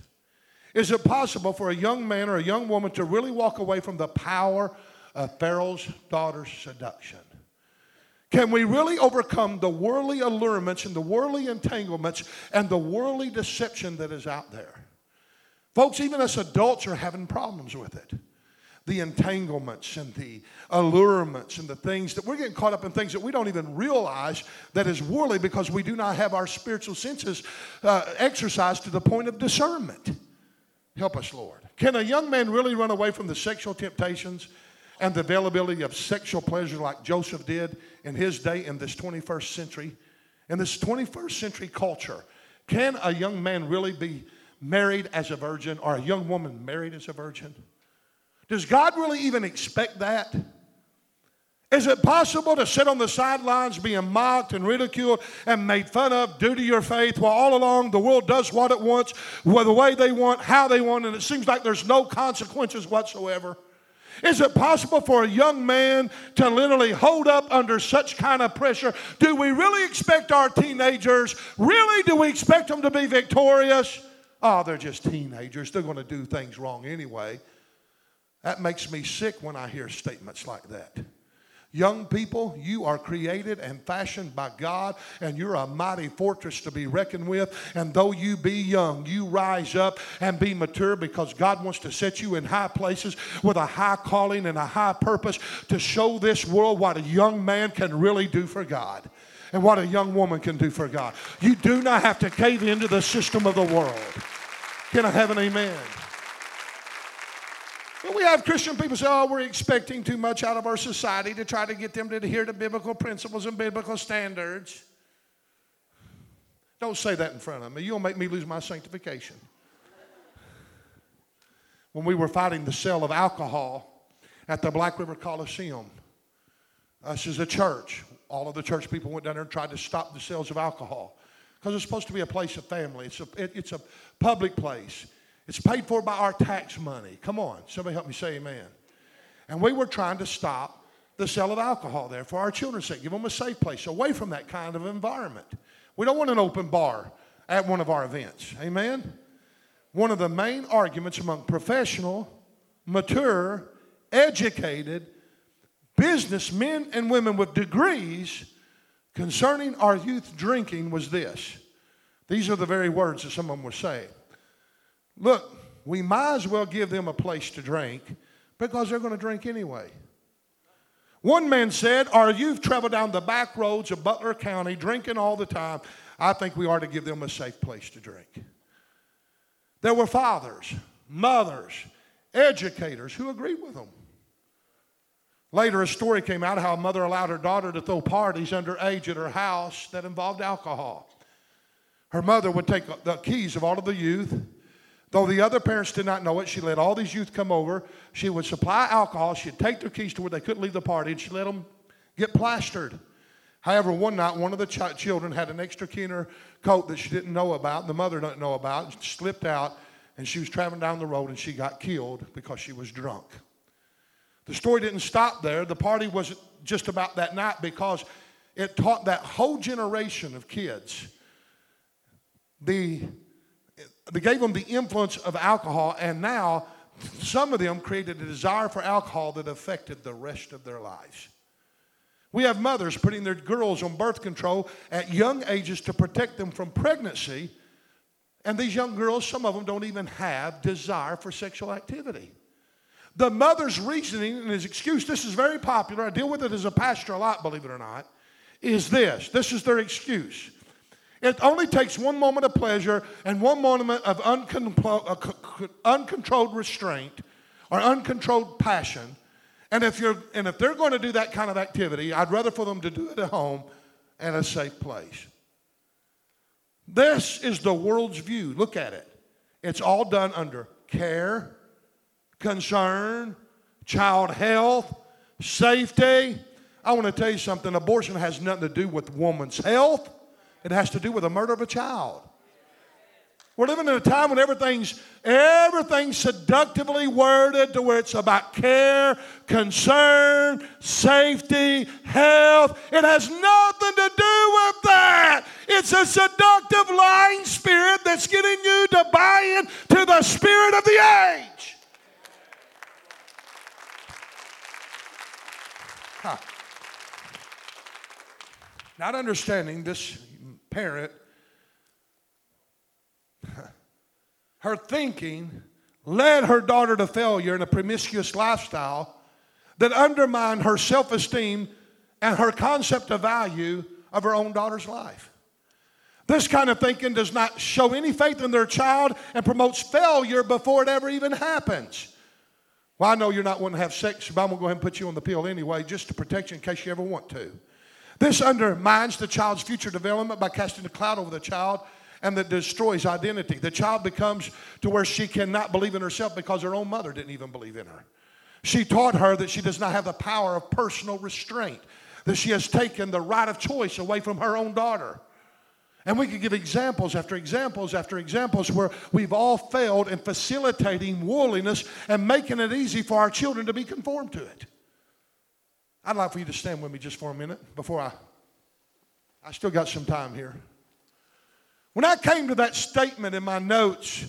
Is it possible for a young man or a young woman to really walk away from the power of Pharaoh's daughter's seduction? Can we really overcome the worldly allurements and the worldly entanglements and the worldly deception that is out there? Folks, even us adults are having problems with it the entanglements and the allurements and the things that we're getting caught up in things that we don't even realize that is worldly because we do not have our spiritual senses uh, exercised to the point of discernment. Help us, Lord. Can a young man really run away from the sexual temptations and the availability of sexual pleasure like Joseph did in his day in this 21st century? In this 21st century culture, can a young man really be married as a virgin or a young woman married as a virgin? Does God really even expect that? Is it possible to sit on the sidelines being mocked and ridiculed and made fun of due to your faith while all along the world does what it wants, the way they want, how they want, and it seems like there's no consequences whatsoever? Is it possible for a young man to literally hold up under such kind of pressure? Do we really expect our teenagers, really, do we expect them to be victorious? Oh, they're just teenagers. They're going to do things wrong anyway. That makes me sick when I hear statements like that. Young people, you are created and fashioned by God, and you're a mighty fortress to be reckoned with. And though you be young, you rise up and be mature because God wants to set you in high places with a high calling and a high purpose to show this world what a young man can really do for God and what a young woman can do for God. You do not have to cave into the system of the world. Can I have an amen? We have Christian people say, oh, we're expecting too much out of our society to try to get them to adhere to biblical principles and biblical standards. Don't say that in front of me. You'll make me lose my sanctification. When we were fighting the sale of alcohol at the Black River Coliseum, us as a church, all of the church people went down there and tried to stop the sales of alcohol because it's supposed to be a place of family. It's a, it, it's a public place. It's paid for by our tax money. Come on, somebody help me say amen. And we were trying to stop the sale of alcohol there for our children's sake, give them a safe place away from that kind of environment. We don't want an open bar at one of our events. Amen? One of the main arguments among professional, mature, educated businessmen and women with degrees concerning our youth drinking was this. These are the very words that some of them were saying. Look, we might as well give them a place to drink because they're going to drink anyway. One man said, Our youth travel down the back roads of Butler County drinking all the time. I think we ought to give them a safe place to drink. There were fathers, mothers, educators who agreed with them. Later, a story came out how a mother allowed her daughter to throw parties underage at her house that involved alcohol. Her mother would take the keys of all of the youth Though the other parents did not know it, she let all these youth come over. She would supply alcohol. She'd take their keys to where they couldn't leave the party, and she let them get plastered. However, one night, one of the ch- children had an extra key in her coat that she didn't know about, and the mother didn't know about, and slipped out, and she was traveling down the road, and she got killed because she was drunk. The story didn't stop there. The party wasn't just about that night because it taught that whole generation of kids the they gave them the influence of alcohol, and now some of them created a desire for alcohol that affected the rest of their lives. We have mothers putting their girls on birth control at young ages to protect them from pregnancy. And these young girls, some of them don't even have desire for sexual activity. The mother's reasoning and his excuse, this is very popular, I deal with it as a pastor a lot, believe it or not, is this. This is their excuse. It only takes one moment of pleasure and one moment of uh, uncontrolled restraint or uncontrolled passion. And if, you're, and if they're going to do that kind of activity, I'd rather for them to do it at home and a safe place. This is the world's view. Look at it. It's all done under care, concern, child health, safety. I want to tell you something abortion has nothing to do with woman's health it has to do with the murder of a child. We're living in a time when everything's everything's seductively worded to where it's about care, concern, safety, health. It has nothing to do with that. It's a seductive lying spirit that's getting you to buy in to the spirit of the age. Huh. Not understanding this parent, her thinking led her daughter to failure in a promiscuous lifestyle that undermined her self esteem and her concept of value of her own daughter's life. This kind of thinking does not show any faith in their child and promotes failure before it ever even happens. Well, I know you're not wanting to have sex, but I'm going to go ahead and put you on the pill anyway, just to protect you in case you ever want to. This undermines the child's future development by casting a cloud over the child and that destroys identity. The child becomes to where she cannot believe in herself because her own mother didn't even believe in her. She taught her that she does not have the power of personal restraint, that she has taken the right of choice away from her own daughter. And we could give examples after examples after examples where we've all failed in facilitating worldliness and making it easy for our children to be conformed to it. I'd like for you to stand with me just for a minute before I. I still got some time here. When I came to that statement in my notes,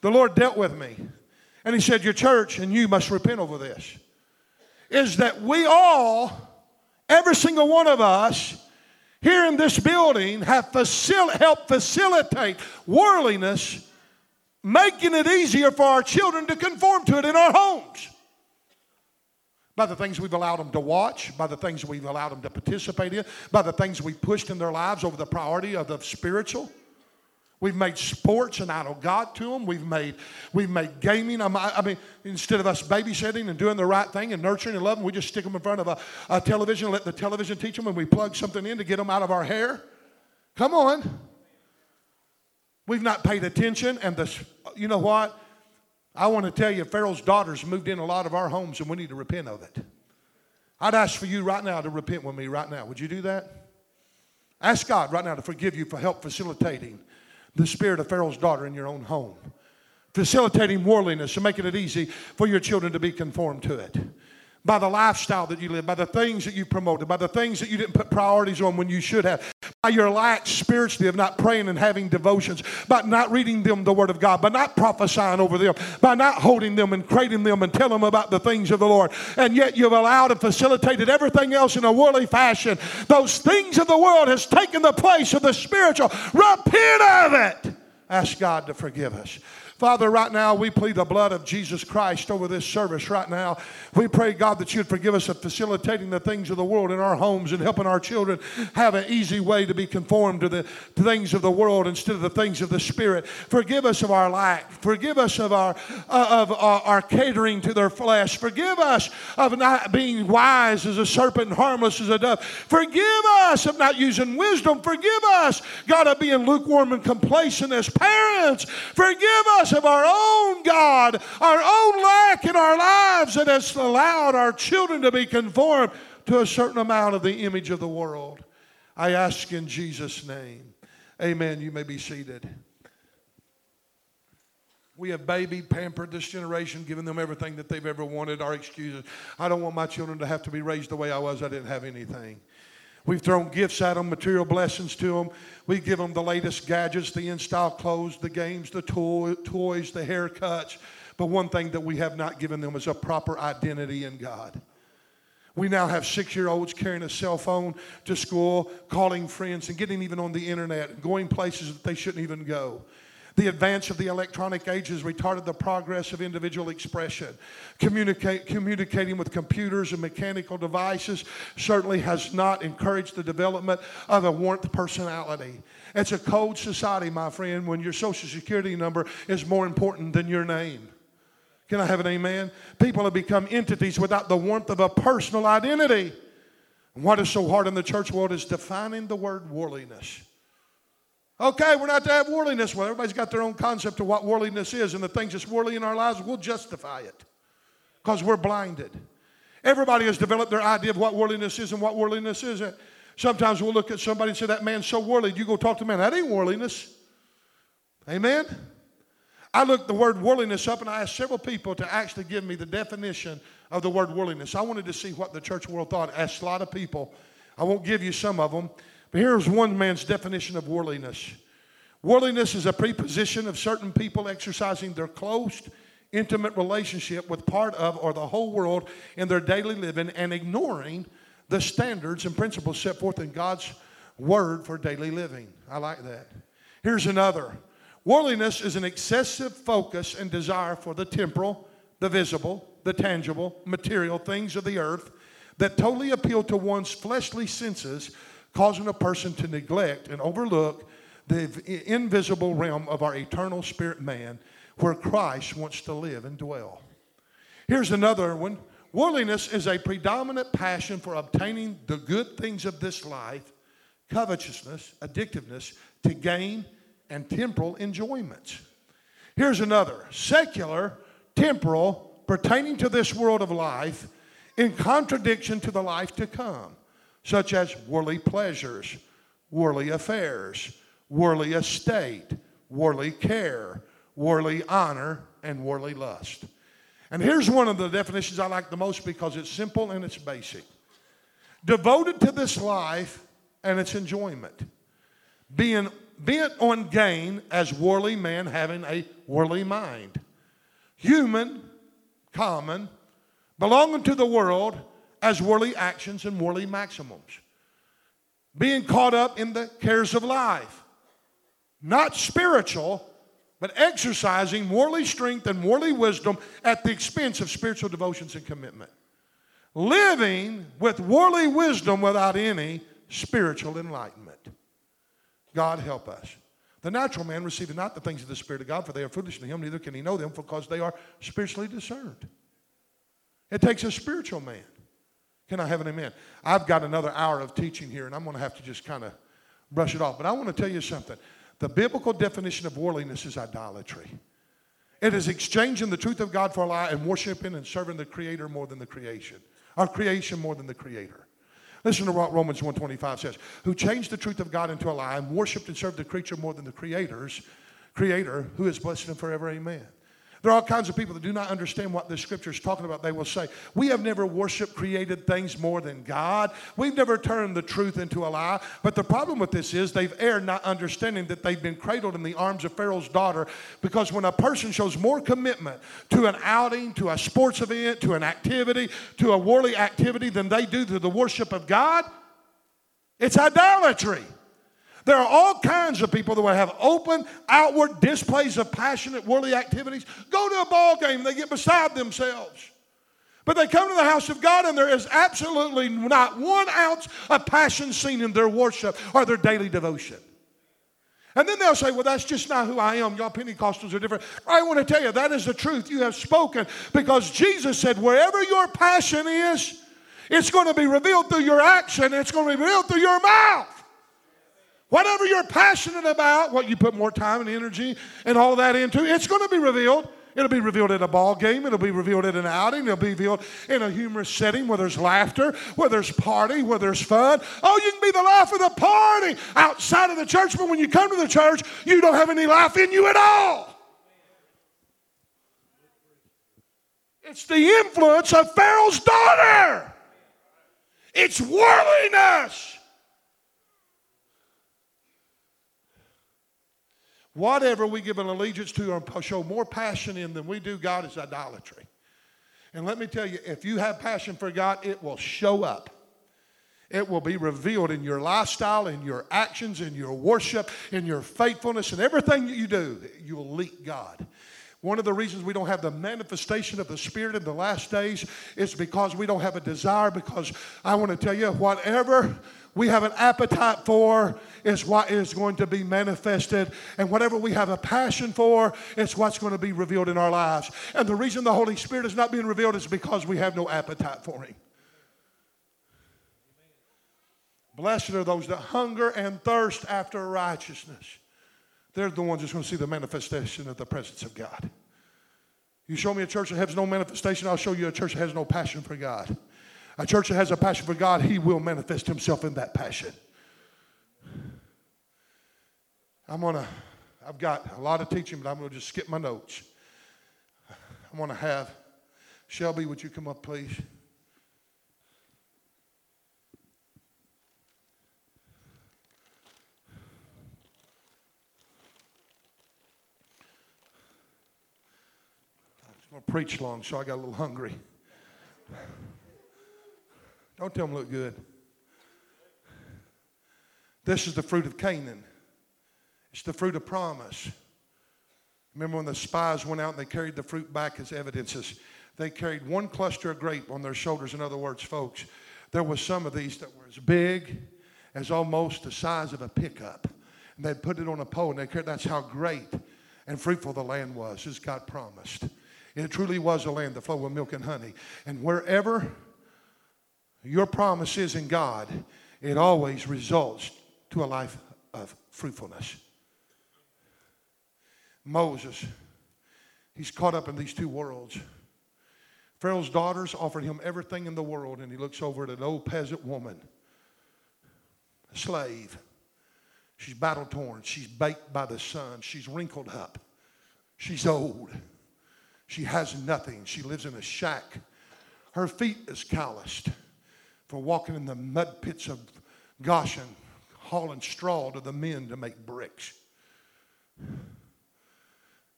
the Lord dealt with me. And He said, Your church and you must repent over this. Is that we all, every single one of us, here in this building have facil- helped facilitate worldliness, making it easier for our children to conform to it in our homes. By the things we've allowed them to watch, by the things we've allowed them to participate in, by the things we've pushed in their lives over the priority of the spiritual. We've made sports an idol God to them. We've made, we've made gaming. Um, I mean, instead of us babysitting and doing the right thing and nurturing and loving, we just stick them in front of a, a television let the television teach them and we plug something in to get them out of our hair. Come on. We've not paid attention. And the, you know what? I want to tell you, Pharaoh's daughters moved in a lot of our homes and we need to repent of it. I'd ask for you right now to repent with me right now. Would you do that? Ask God right now to forgive you for help facilitating the spirit of Pharaoh's daughter in your own home, facilitating worldliness and making it easy for your children to be conformed to it. By the lifestyle that you live, by the things that you promoted, by the things that you didn't put priorities on when you should have, by your lack spiritually of not praying and having devotions, by not reading them the Word of God, by not prophesying over them, by not holding them and crating them and telling them about the things of the Lord. And yet you've allowed and facilitated everything else in a worldly fashion. Those things of the world has taken the place of the spiritual. Repent of it. Ask God to forgive us. Father, right now we plead the blood of Jesus Christ over this service right now. We pray, God, that you'd forgive us of facilitating the things of the world in our homes and helping our children have an easy way to be conformed to the things of the world instead of the things of the Spirit. Forgive us of our lack. Forgive us of our, uh, of our, our catering to their flesh. Forgive us of not being wise as a serpent and harmless as a dove. Forgive us of not using wisdom. Forgive us, God, of being lukewarm and complacent as parents. Forgive us because of our own God, our own lack in our lives that has allowed our children to be conformed to a certain amount of the image of the world. I ask in Jesus' name. Amen. You may be seated. We have babied, pampered this generation, given them everything that they've ever wanted. Our excuses. I don't want my children to have to be raised the way I was. I didn't have anything. We've thrown gifts at them, material blessings to them. We give them the latest gadgets, the in style clothes, the games, the toy, toys, the haircuts. But one thing that we have not given them is a proper identity in God. We now have six year olds carrying a cell phone to school, calling friends, and getting even on the internet, going places that they shouldn't even go. The advance of the electronic age has retarded the progress of individual expression. Communicating with computers and mechanical devices certainly has not encouraged the development of a warmth personality. It's a cold society, my friend, when your social security number is more important than your name. Can I have an amen? People have become entities without the warmth of a personal identity. What is so hard in the church world is defining the word worldliness. Okay, we're not to have worldliness. Well, everybody's got their own concept of what worldliness is, and the things that's worldly in our lives, we'll justify it because we're blinded. Everybody has developed their idea of what worldliness is and what worldliness isn't. Sometimes we'll look at somebody and say, That man's so worldly. You go talk to man, that ain't worldliness. Amen? I looked the word worldliness up and I asked several people to actually give me the definition of the word worldliness. I wanted to see what the church world thought. I asked a lot of people. I won't give you some of them. But here's one man's definition of worldliness worldliness is a preposition of certain people exercising their close, intimate relationship with part of or the whole world in their daily living and ignoring the standards and principles set forth in God's word for daily living. I like that. Here's another. Worldliness is an excessive focus and desire for the temporal, the visible, the tangible, material things of the earth that totally appeal to one's fleshly senses causing a person to neglect and overlook the invisible realm of our eternal spirit man where Christ wants to live and dwell. Here's another one. Worldliness is a predominant passion for obtaining the good things of this life, covetousness, addictiveness to gain and temporal enjoyments. Here's another secular, temporal, pertaining to this world of life, in contradiction to the life to come, such as worldly pleasures, worldly affairs, worldly estate, worldly care, worldly honor, and worldly lust. And here's one of the definitions I like the most because it's simple and it's basic. Devoted to this life and its enjoyment, being bent on gain as worldly man having a worldly mind, human, common, belonging to the world as worldly actions and worldly maximums, being caught up in the cares of life, not spiritual, but exercising worldly strength and worldly wisdom at the expense of spiritual devotions and commitment. Living with worldly wisdom without any spiritual enlightenment. God help us. The natural man receiveth not the things of the Spirit of God, for they are foolish to him, neither can he know them, because they are spiritually discerned. It takes a spiritual man. Can I have an amen? I've got another hour of teaching here, and I'm going to have to just kind of brush it off. But I want to tell you something. The biblical definition of worldliness is idolatry. It is exchanging the truth of God for a lie and worshiping and serving the Creator more than the creation, our creation more than the Creator. Listen to what Romans 125 says. Who changed the truth of God into a lie and worshiped and served the creature more than the creators, creator, who is blessed and forever. Amen. There are all kinds of people that do not understand what the scripture is talking about. They will say, We have never worshiped created things more than God. We've never turned the truth into a lie. But the problem with this is they've erred not understanding that they've been cradled in the arms of Pharaoh's daughter because when a person shows more commitment to an outing, to a sports event, to an activity, to a worldly activity than they do to the worship of God, it's idolatry. There are all kinds of people that will have open, outward displays of passionate worldly activities. Go to a ball game, they get beside themselves. But they come to the house of God and there is absolutely not one ounce of passion seen in their worship or their daily devotion. And then they'll say, Well, that's just not who I am. Y'all Pentecostals are different. I want to tell you, that is the truth. You have spoken because Jesus said, Wherever your passion is, it's going to be revealed through your action, it's going to be revealed through your mouth. Whatever you're passionate about, what you put more time and energy and all that into, it's going to be revealed. It'll be revealed at a ball game. It'll be revealed at an outing. It'll be revealed in a humorous setting where there's laughter, where there's party, where there's fun. Oh, you can be the life of the party outside of the church, but when you come to the church, you don't have any life in you at all. It's the influence of Pharaoh's daughter. It's worldliness. Whatever we give an allegiance to or show more passion in than we do God is idolatry. And let me tell you, if you have passion for God, it will show up. It will be revealed in your lifestyle, in your actions, in your worship, in your faithfulness, and everything that you do. You will leak God. One of the reasons we don't have the manifestation of the Spirit in the last days is because we don't have a desire. Because I want to tell you, whatever we have an appetite for is what is going to be manifested. And whatever we have a passion for is what's going to be revealed in our lives. And the reason the Holy Spirit is not being revealed is because we have no appetite for Him. Blessed are those that hunger and thirst after righteousness. They're the ones that's going to see the manifestation of the presence of God. You show me a church that has no manifestation, I'll show you a church that has no passion for God. A church that has a passion for God, He will manifest Himself in that passion. I'm to, I've got a lot of teaching, but I'm to just skip my notes. I'm to have Shelby, would you come up, please? I was going to preach long, so I got a little hungry. Don't tell them look good. This is the fruit of Canaan. It's the fruit of promise. Remember when the spies went out and they carried the fruit back as evidences? They carried one cluster of grape on their shoulders. In other words, folks, there was some of these that were as big as almost the size of a pickup. And they'd put it on a pole and they carried, that's how great and fruitful the land was, as God promised. It truly was a land that flowed with milk and honey. And wherever your promise is in God, it always results to a life of fruitfulness. Moses, he's caught up in these two worlds. Pharaoh's daughters offered him everything in the world, and he looks over at an old peasant woman, a slave. She's battle torn. She's baked by the sun. She's wrinkled up. She's old. She has nothing. She lives in a shack. Her feet is calloused for walking in the mud pits of Goshen, hauling straw to the men to make bricks.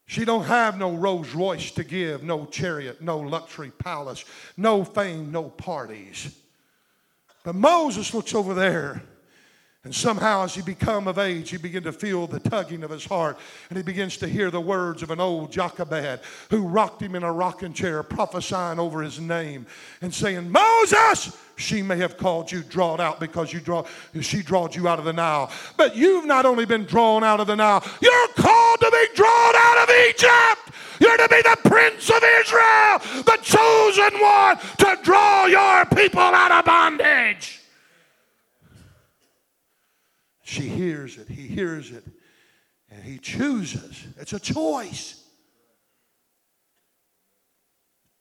She don't have no Rolls Royce to give, no chariot, no luxury palace, no fame, no parties. But Moses looks over there and somehow, as he become of age, he begin to feel the tugging of his heart, and he begins to hear the words of an old Jochebed who rocked him in a rocking chair, prophesying over his name and saying, "Moses, she may have called you drawed out because you draw, she drawed you out of the Nile, but you've not only been drawn out of the Nile, you're called to be drawn out of Egypt. You're to be the Prince of Israel, the chosen one to draw your people out of bondage." She hears it, he hears it, and he chooses. It's a choice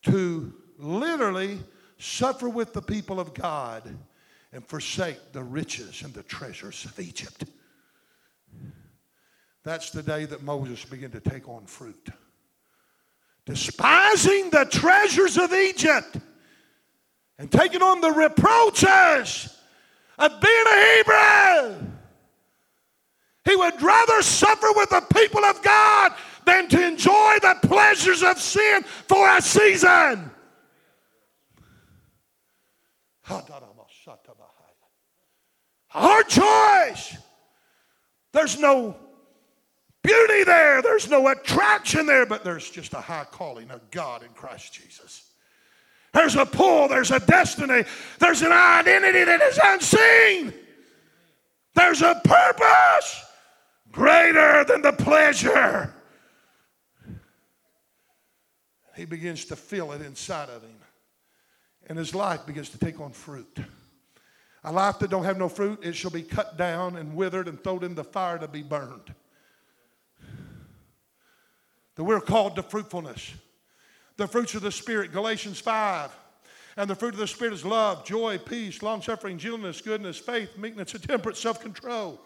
to literally suffer with the people of God and forsake the riches and the treasures of Egypt. That's the day that Moses began to take on fruit. Despising the treasures of Egypt and taking on the reproaches of being a Hebrew. He would rather suffer with the people of God than to enjoy the pleasures of sin for a season. Hard choice. There's no beauty there, there's no attraction there, but there's just a high calling of God in Christ Jesus. There's a pull, there's a destiny, there's an identity that is unseen, there's a purpose greater than the pleasure. He begins to feel it inside of him. And his life begins to take on fruit. A life that don't have no fruit, it shall be cut down and withered and thrown in the fire to be burned. That we're called to fruitfulness. The fruits of the Spirit, Galatians 5. And the fruit of the Spirit is love, joy, peace, long suffering, gentleness, goodness, faith, meekness, and temperance, self control.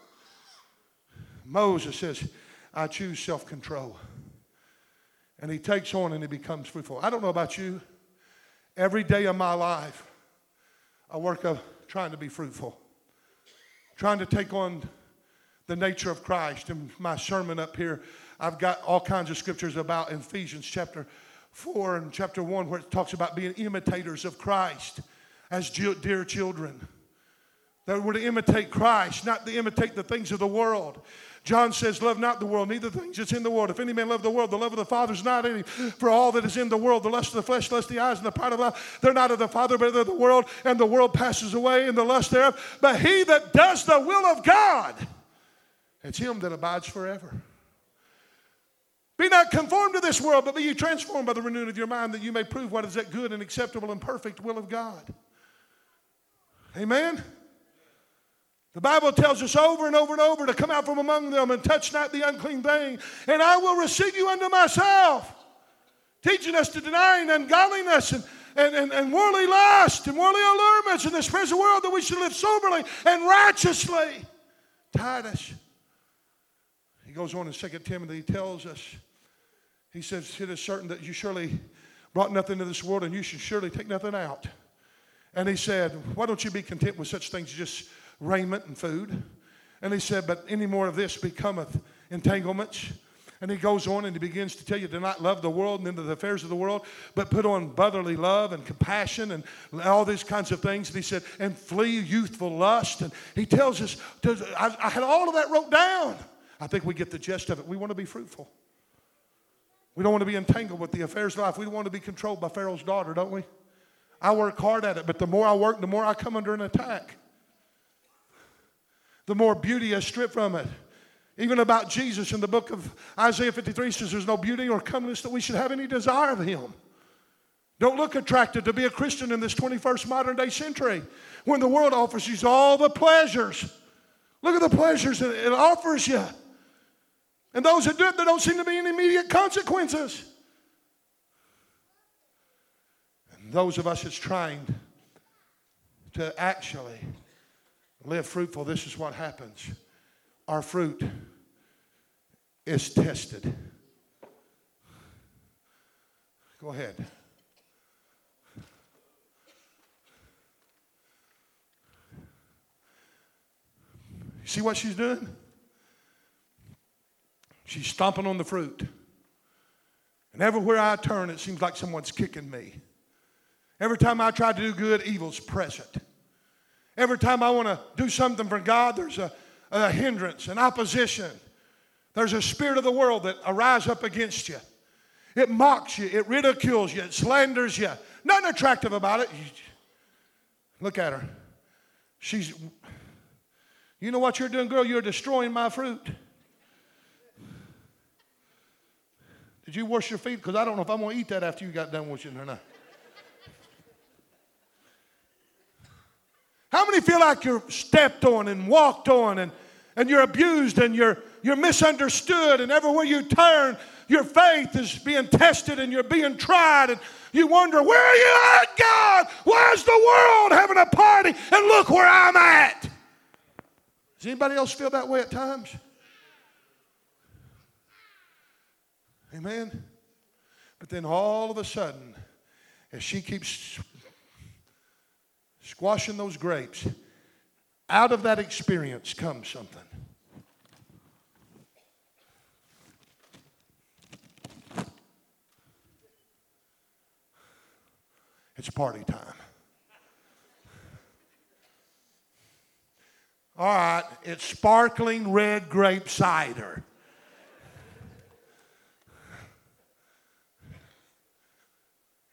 Moses says, I choose self control. And he takes on and he becomes fruitful. I don't know about you. Every day of my life, I work of trying to be fruitful, trying to take on the nature of Christ. In my sermon up here, I've got all kinds of scriptures about Ephesians chapter 4 and chapter 1 where it talks about being imitators of Christ as dear children. That we're to imitate Christ, not to imitate the things of the world. John says, Love not the world, neither the things that's in the world. If any man love the world, the love of the Father is not in him. For all that is in the world, the lust of the flesh, lust of the eyes, and the pride of life, they're not of the Father, but of the world, and the world passes away, and the lust thereof. But he that does the will of God, it's him that abides forever. Be not conformed to this world, but be ye transformed by the renewing of your mind, that you may prove what is that good and acceptable and perfect will of God. Amen. The Bible tells us over and over and over to come out from among them and touch not the unclean thing, and I will receive you unto myself. Teaching us to deny ungodliness and, and, and, and worldly lust and worldly allurements in this present world that we should live soberly and righteously. Titus. He goes on in 2 Timothy, he tells us, he says, It is certain that you surely brought nothing to this world and you should surely take nothing out. And he said, Why don't you be content with such things just raiment and food. And he said, But any more of this becometh entanglements. And he goes on and he begins to tell you to not love the world and the affairs of the world, but put on brotherly love and compassion and all these kinds of things. And he said, and flee youthful lust. And he tells us, to, I, I had all of that wrote down. I think we get the gist of it. We want to be fruitful. We don't want to be entangled with the affairs of life. We don't want to be controlled by Pharaoh's daughter, don't we? I work hard at it, but the more I work, the more I come under an attack the more beauty is stripped from it. Even about Jesus in the book of Isaiah 53 says there's no beauty or comeliness that we should have any desire of him. Don't look attracted to be a Christian in this 21st modern day century when the world offers you all the pleasures. Look at the pleasures that it offers you. And those that do it, there don't seem to be any immediate consequences. And those of us that's trying to actually live fruitful, this is what happens. Our fruit is tested. Go ahead. See what she's doing? She's stomping on the fruit. And everywhere I turn, it seems like someone's kicking me. Every time I try to do good, evil's present. Every time I want to do something for God, there's a, a hindrance, an opposition. There's a spirit of the world that arise up against you. It mocks you, it ridicules you, it slanders you. Nothing attractive about it. Look at her. She's you know what you're doing, girl? You're destroying my fruit. Did you wash your feet? Because I don't know if I'm going to eat that after you got done washing or not. How many feel like you're stepped on and walked on and, and you're abused and you're, you're misunderstood and everywhere you turn, your faith is being tested and you're being tried and you wonder, where are you at, God? Where's the world having a party? And look where I'm at. Does anybody else feel that way at times? Amen. But then all of a sudden, as she keeps squashing those grapes, out of that experience comes something. It's party time. All right, it's sparkling red grape cider.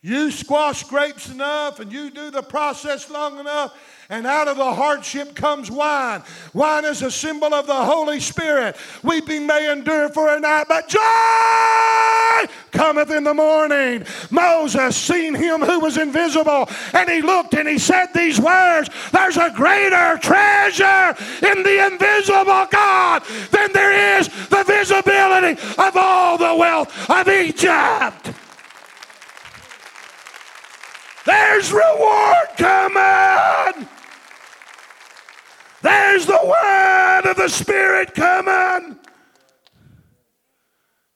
You squash grapes enough and you do the process long enough, and out of the hardship comes wine. Wine is a symbol of the Holy Spirit. Weeping may endure for a night, but joy cometh in the morning. Moses seen him who was invisible, and he looked and he said these words There's a greater treasure in the invisible God than there is the visibility of all the wealth of Egypt. There's reward coming. There's the word of the Spirit coming.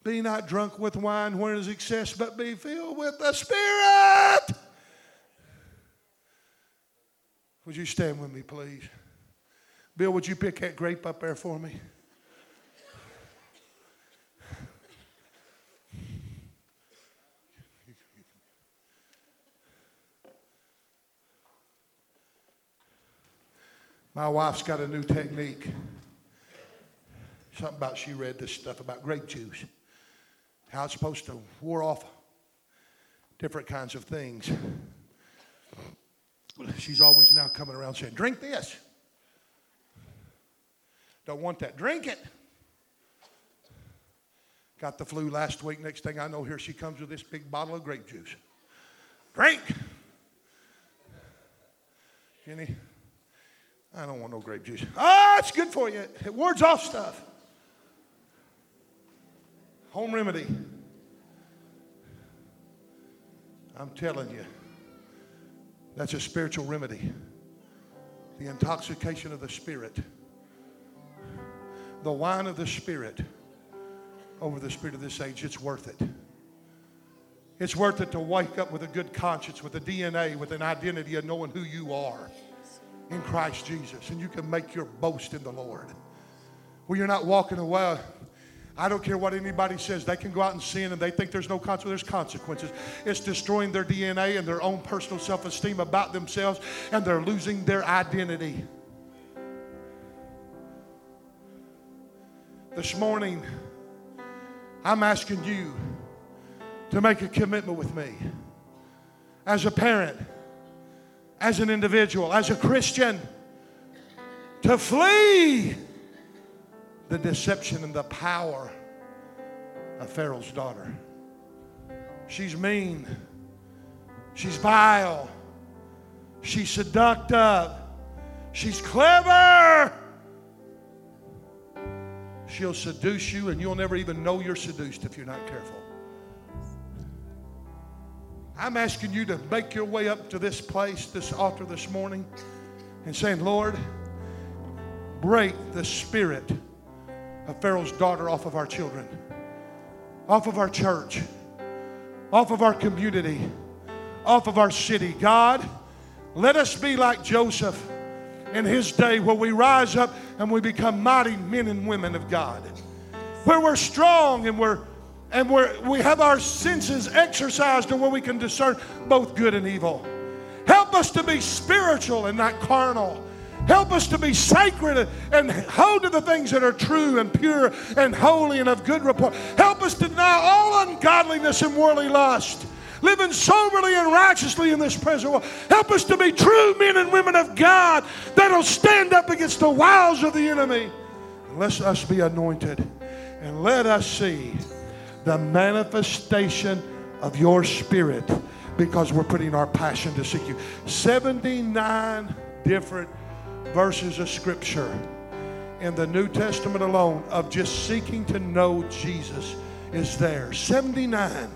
Be not drunk with wine where is excess, but be filled with the Spirit. Would you stand with me, please? Bill, would you pick that grape up there for me? My wife's got a new technique. Something about she read this stuff about grape juice, how it's supposed to ward off different kinds of things. She's always now coming around saying, Drink this. Don't want that. Drink it. Got the flu last week. Next thing I know, here she comes with this big bottle of grape juice. Drink. Jenny, I don't want no grape juice. Ah, it's good for you. It wards off stuff. Home remedy. I'm telling you, that's a spiritual remedy. The intoxication of the Spirit, the wine of the Spirit over the Spirit of this age, it's worth it. It's worth it to wake up with a good conscience, with a DNA, with an identity of knowing who you are in Christ Jesus. And you can make your boast in the Lord. Well, you're not walking away. I don't care what anybody says. They can go out and sin and they think there's no consequences. There's consequences. It's destroying their DNA and their own personal self esteem about themselves, and they're losing their identity. This morning, I'm asking you to make a commitment with me as a parent as an individual, as a Christian, to flee the deception and the power of Pharaoh's daughter. She's mean. She's vile. She's seductive. She's clever. She she'll seduce you, and you'll never even know you're seduced if you're not careful. I'm asking you to make your way up to this place, this altar this morning, and saying, Lord, break the spirit of Pharaoh's daughter off of our children, off of our church, off of our community, off of our city. God, let us be like Joseph in his day where we rise up and we become mighty men and women of God. Where we're strong and we're and we have our senses exercised and where we can discern both good and evil. Help us to be spiritual and not carnal. Help us to be sacred and hold to the things that are true and pure and holy and of good report. Help us to deny all ungodliness and worldly lust, living soberly and righteously in this present world. Help us to be true men and women of God that'll stand up against the wiles of the enemy. let us be anointed and let us see the manifestation of your spirit because we're putting our passion to seek you. 79 different verses of scripture in the New Testament alone of just seeking to know Jesus is there. 79.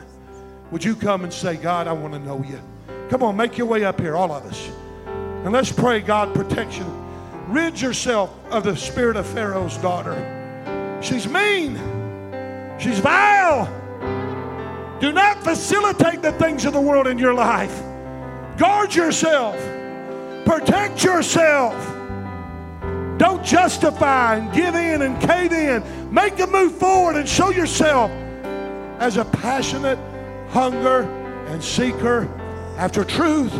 Would you come and say, God, I want to know you? Come on, make your way up here, all of us. And let's pray God protection. Rid yourself of the spirit of Pharaoh's daughter. She's mean. She's vile. Do not facilitate the things of the world in your life. Guard yourself. Protect yourself. Don't justify and give in and cave in. Make a move forward and show yourself as a passionate hunger and seeker after truth.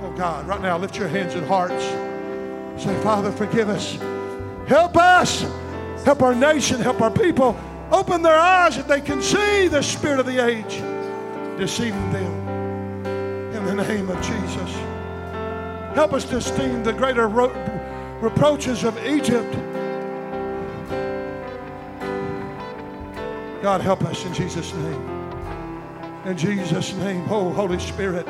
Oh God, right now, lift your hands and hearts. Say, Father, forgive us. Help us. Help our nation. Help our people. Open their eyes that they can see the spirit of the age deceiving them. In the name of Jesus. Help us to esteem the greater ro- reproaches of Egypt. God, help us in Jesus' name. In Jesus' name, oh Holy Spirit.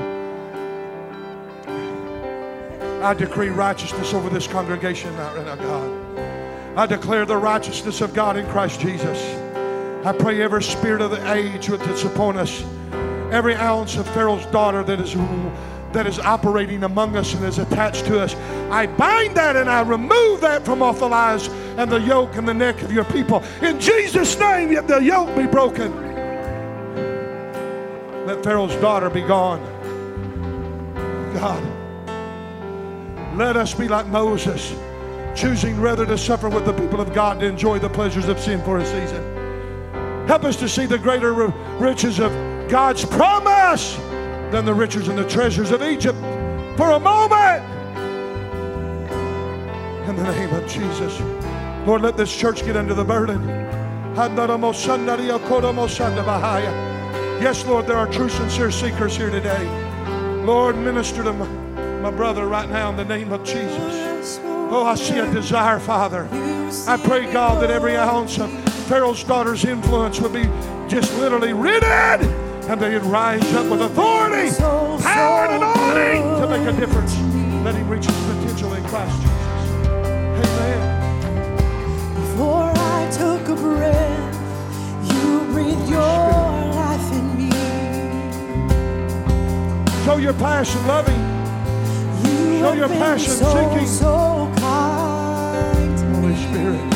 I decree righteousness over this congregation right now, God. I declare the righteousness of God in Christ Jesus. I pray every spirit of the age that's upon us, every ounce of Pharaoh's daughter that is that is operating among us and is attached to us. I bind that and I remove that from off the lives and the yoke and the neck of your people. In Jesus' name, yet the yoke be broken. Let Pharaoh's daughter be gone. God, let us be like Moses, choosing rather to suffer with the people of God to enjoy the pleasures of sin for a season. Help us to see the greater riches of God's promise than the riches and the treasures of Egypt for a moment. In the name of Jesus. Lord, let this church get under the burden. Yes, Lord, there are true, sincere seekers here today. Lord, minister to my, my brother right now in the name of Jesus. Oh, I see a desire, Father. I pray, God, that every ounce of Pharaoh's daughter's influence would be just literally ridden and they'd rise up with authority, power, and anointing to make a difference. Let him reach his potential in Christ Jesus. Amen. Before I took a breath, you breathed your life in me. Show your passion, loving. Show your passion, so, seeking. So Holy Spirit.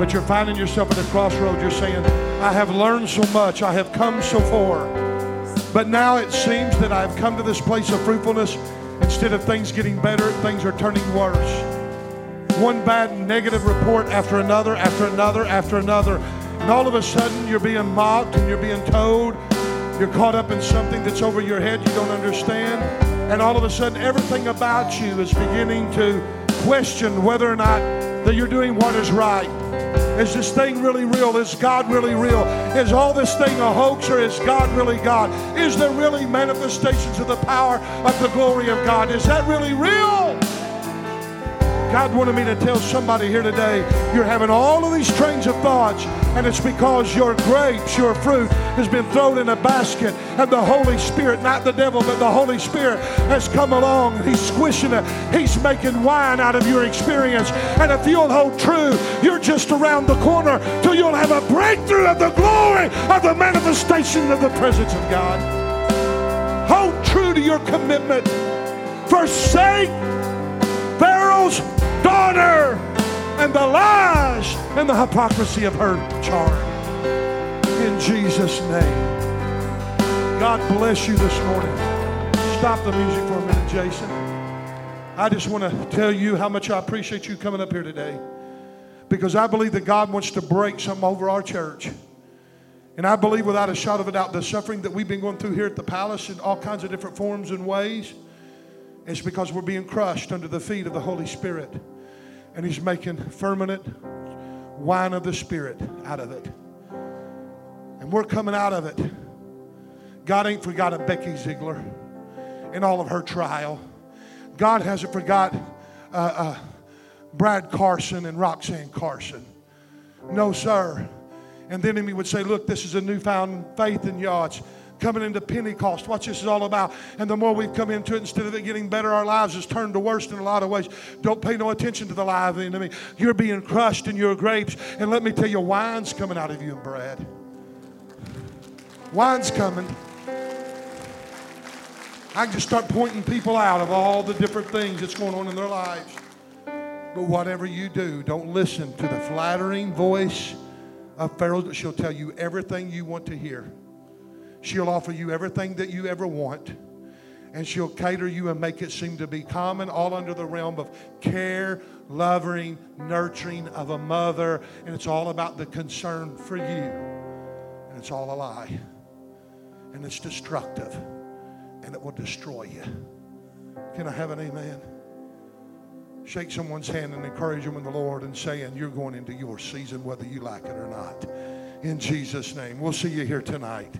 But you're finding yourself at a crossroads. You're saying, I have learned so much. I have come so far. But now it seems that I've come to this place of fruitfulness. Instead of things getting better, things are turning worse. One bad negative report after another, after another, after another. And all of a sudden, you're being mocked and you're being told you're caught up in something that's over your head you don't understand. And all of a sudden, everything about you is beginning to question whether or not that you're doing what is right. Is this thing really real? Is God really real? Is all this thing a hoax or is God really God? Is there really manifestations of the power of the glory of God? Is that really real? God wanted me to tell somebody here today you're having all of these trains of thoughts, and it's because your grapes, your fruit, has been thrown in a basket, and the Holy Spirit, not the devil, but the Holy Spirit, has come along He's squishing it. He's making wine out of your experience. And if you'll hold true, you're just around the corner till you'll have a breakthrough of the glory of the manifestation of the presence of God. Hold true to your commitment. Forsake Pharaoh's daughter and the lies and the hypocrisy of her charm. In Jesus' name. God bless you this morning. Stop the music for a minute, Jason. I just want to tell you how much I appreciate you coming up here today because I believe that God wants to break something over our church. And I believe without a shadow of a doubt the suffering that we've been going through here at the palace in all kinds of different forms and ways is because we're being crushed under the feet of the Holy Spirit. And He's making fermented wine of the Spirit out of it. And we're coming out of it. God ain't forgotten Becky Ziegler in all of her trial. God hasn't forgot uh, uh, Brad Carson and Roxanne Carson. No, sir. And then he would say, Look, this is a newfound faith in y'all. It's coming into Pentecost. What this is all about. And the more we've come into it, instead of it getting better, our lives has turned to worse in a lot of ways. Don't pay no attention to the lie of the enemy. You're being crushed in your grapes. And let me tell you, wine's coming out of you and Brad. Wine's coming. I can just start pointing people out of all the different things that's going on in their lives. But whatever you do, don't listen to the flattering voice of Pharaoh. That she'll tell you everything you want to hear. She'll offer you everything that you ever want. And she'll cater you and make it seem to be common, all under the realm of care, loving, nurturing of a mother. And it's all about the concern for you. And it's all a lie. And it's destructive. And it will destroy you. Can I have an amen? Shake someone's hand and encourage them in the Lord and saying, You're going into your season whether you like it or not. In Jesus' name. We'll see you here tonight.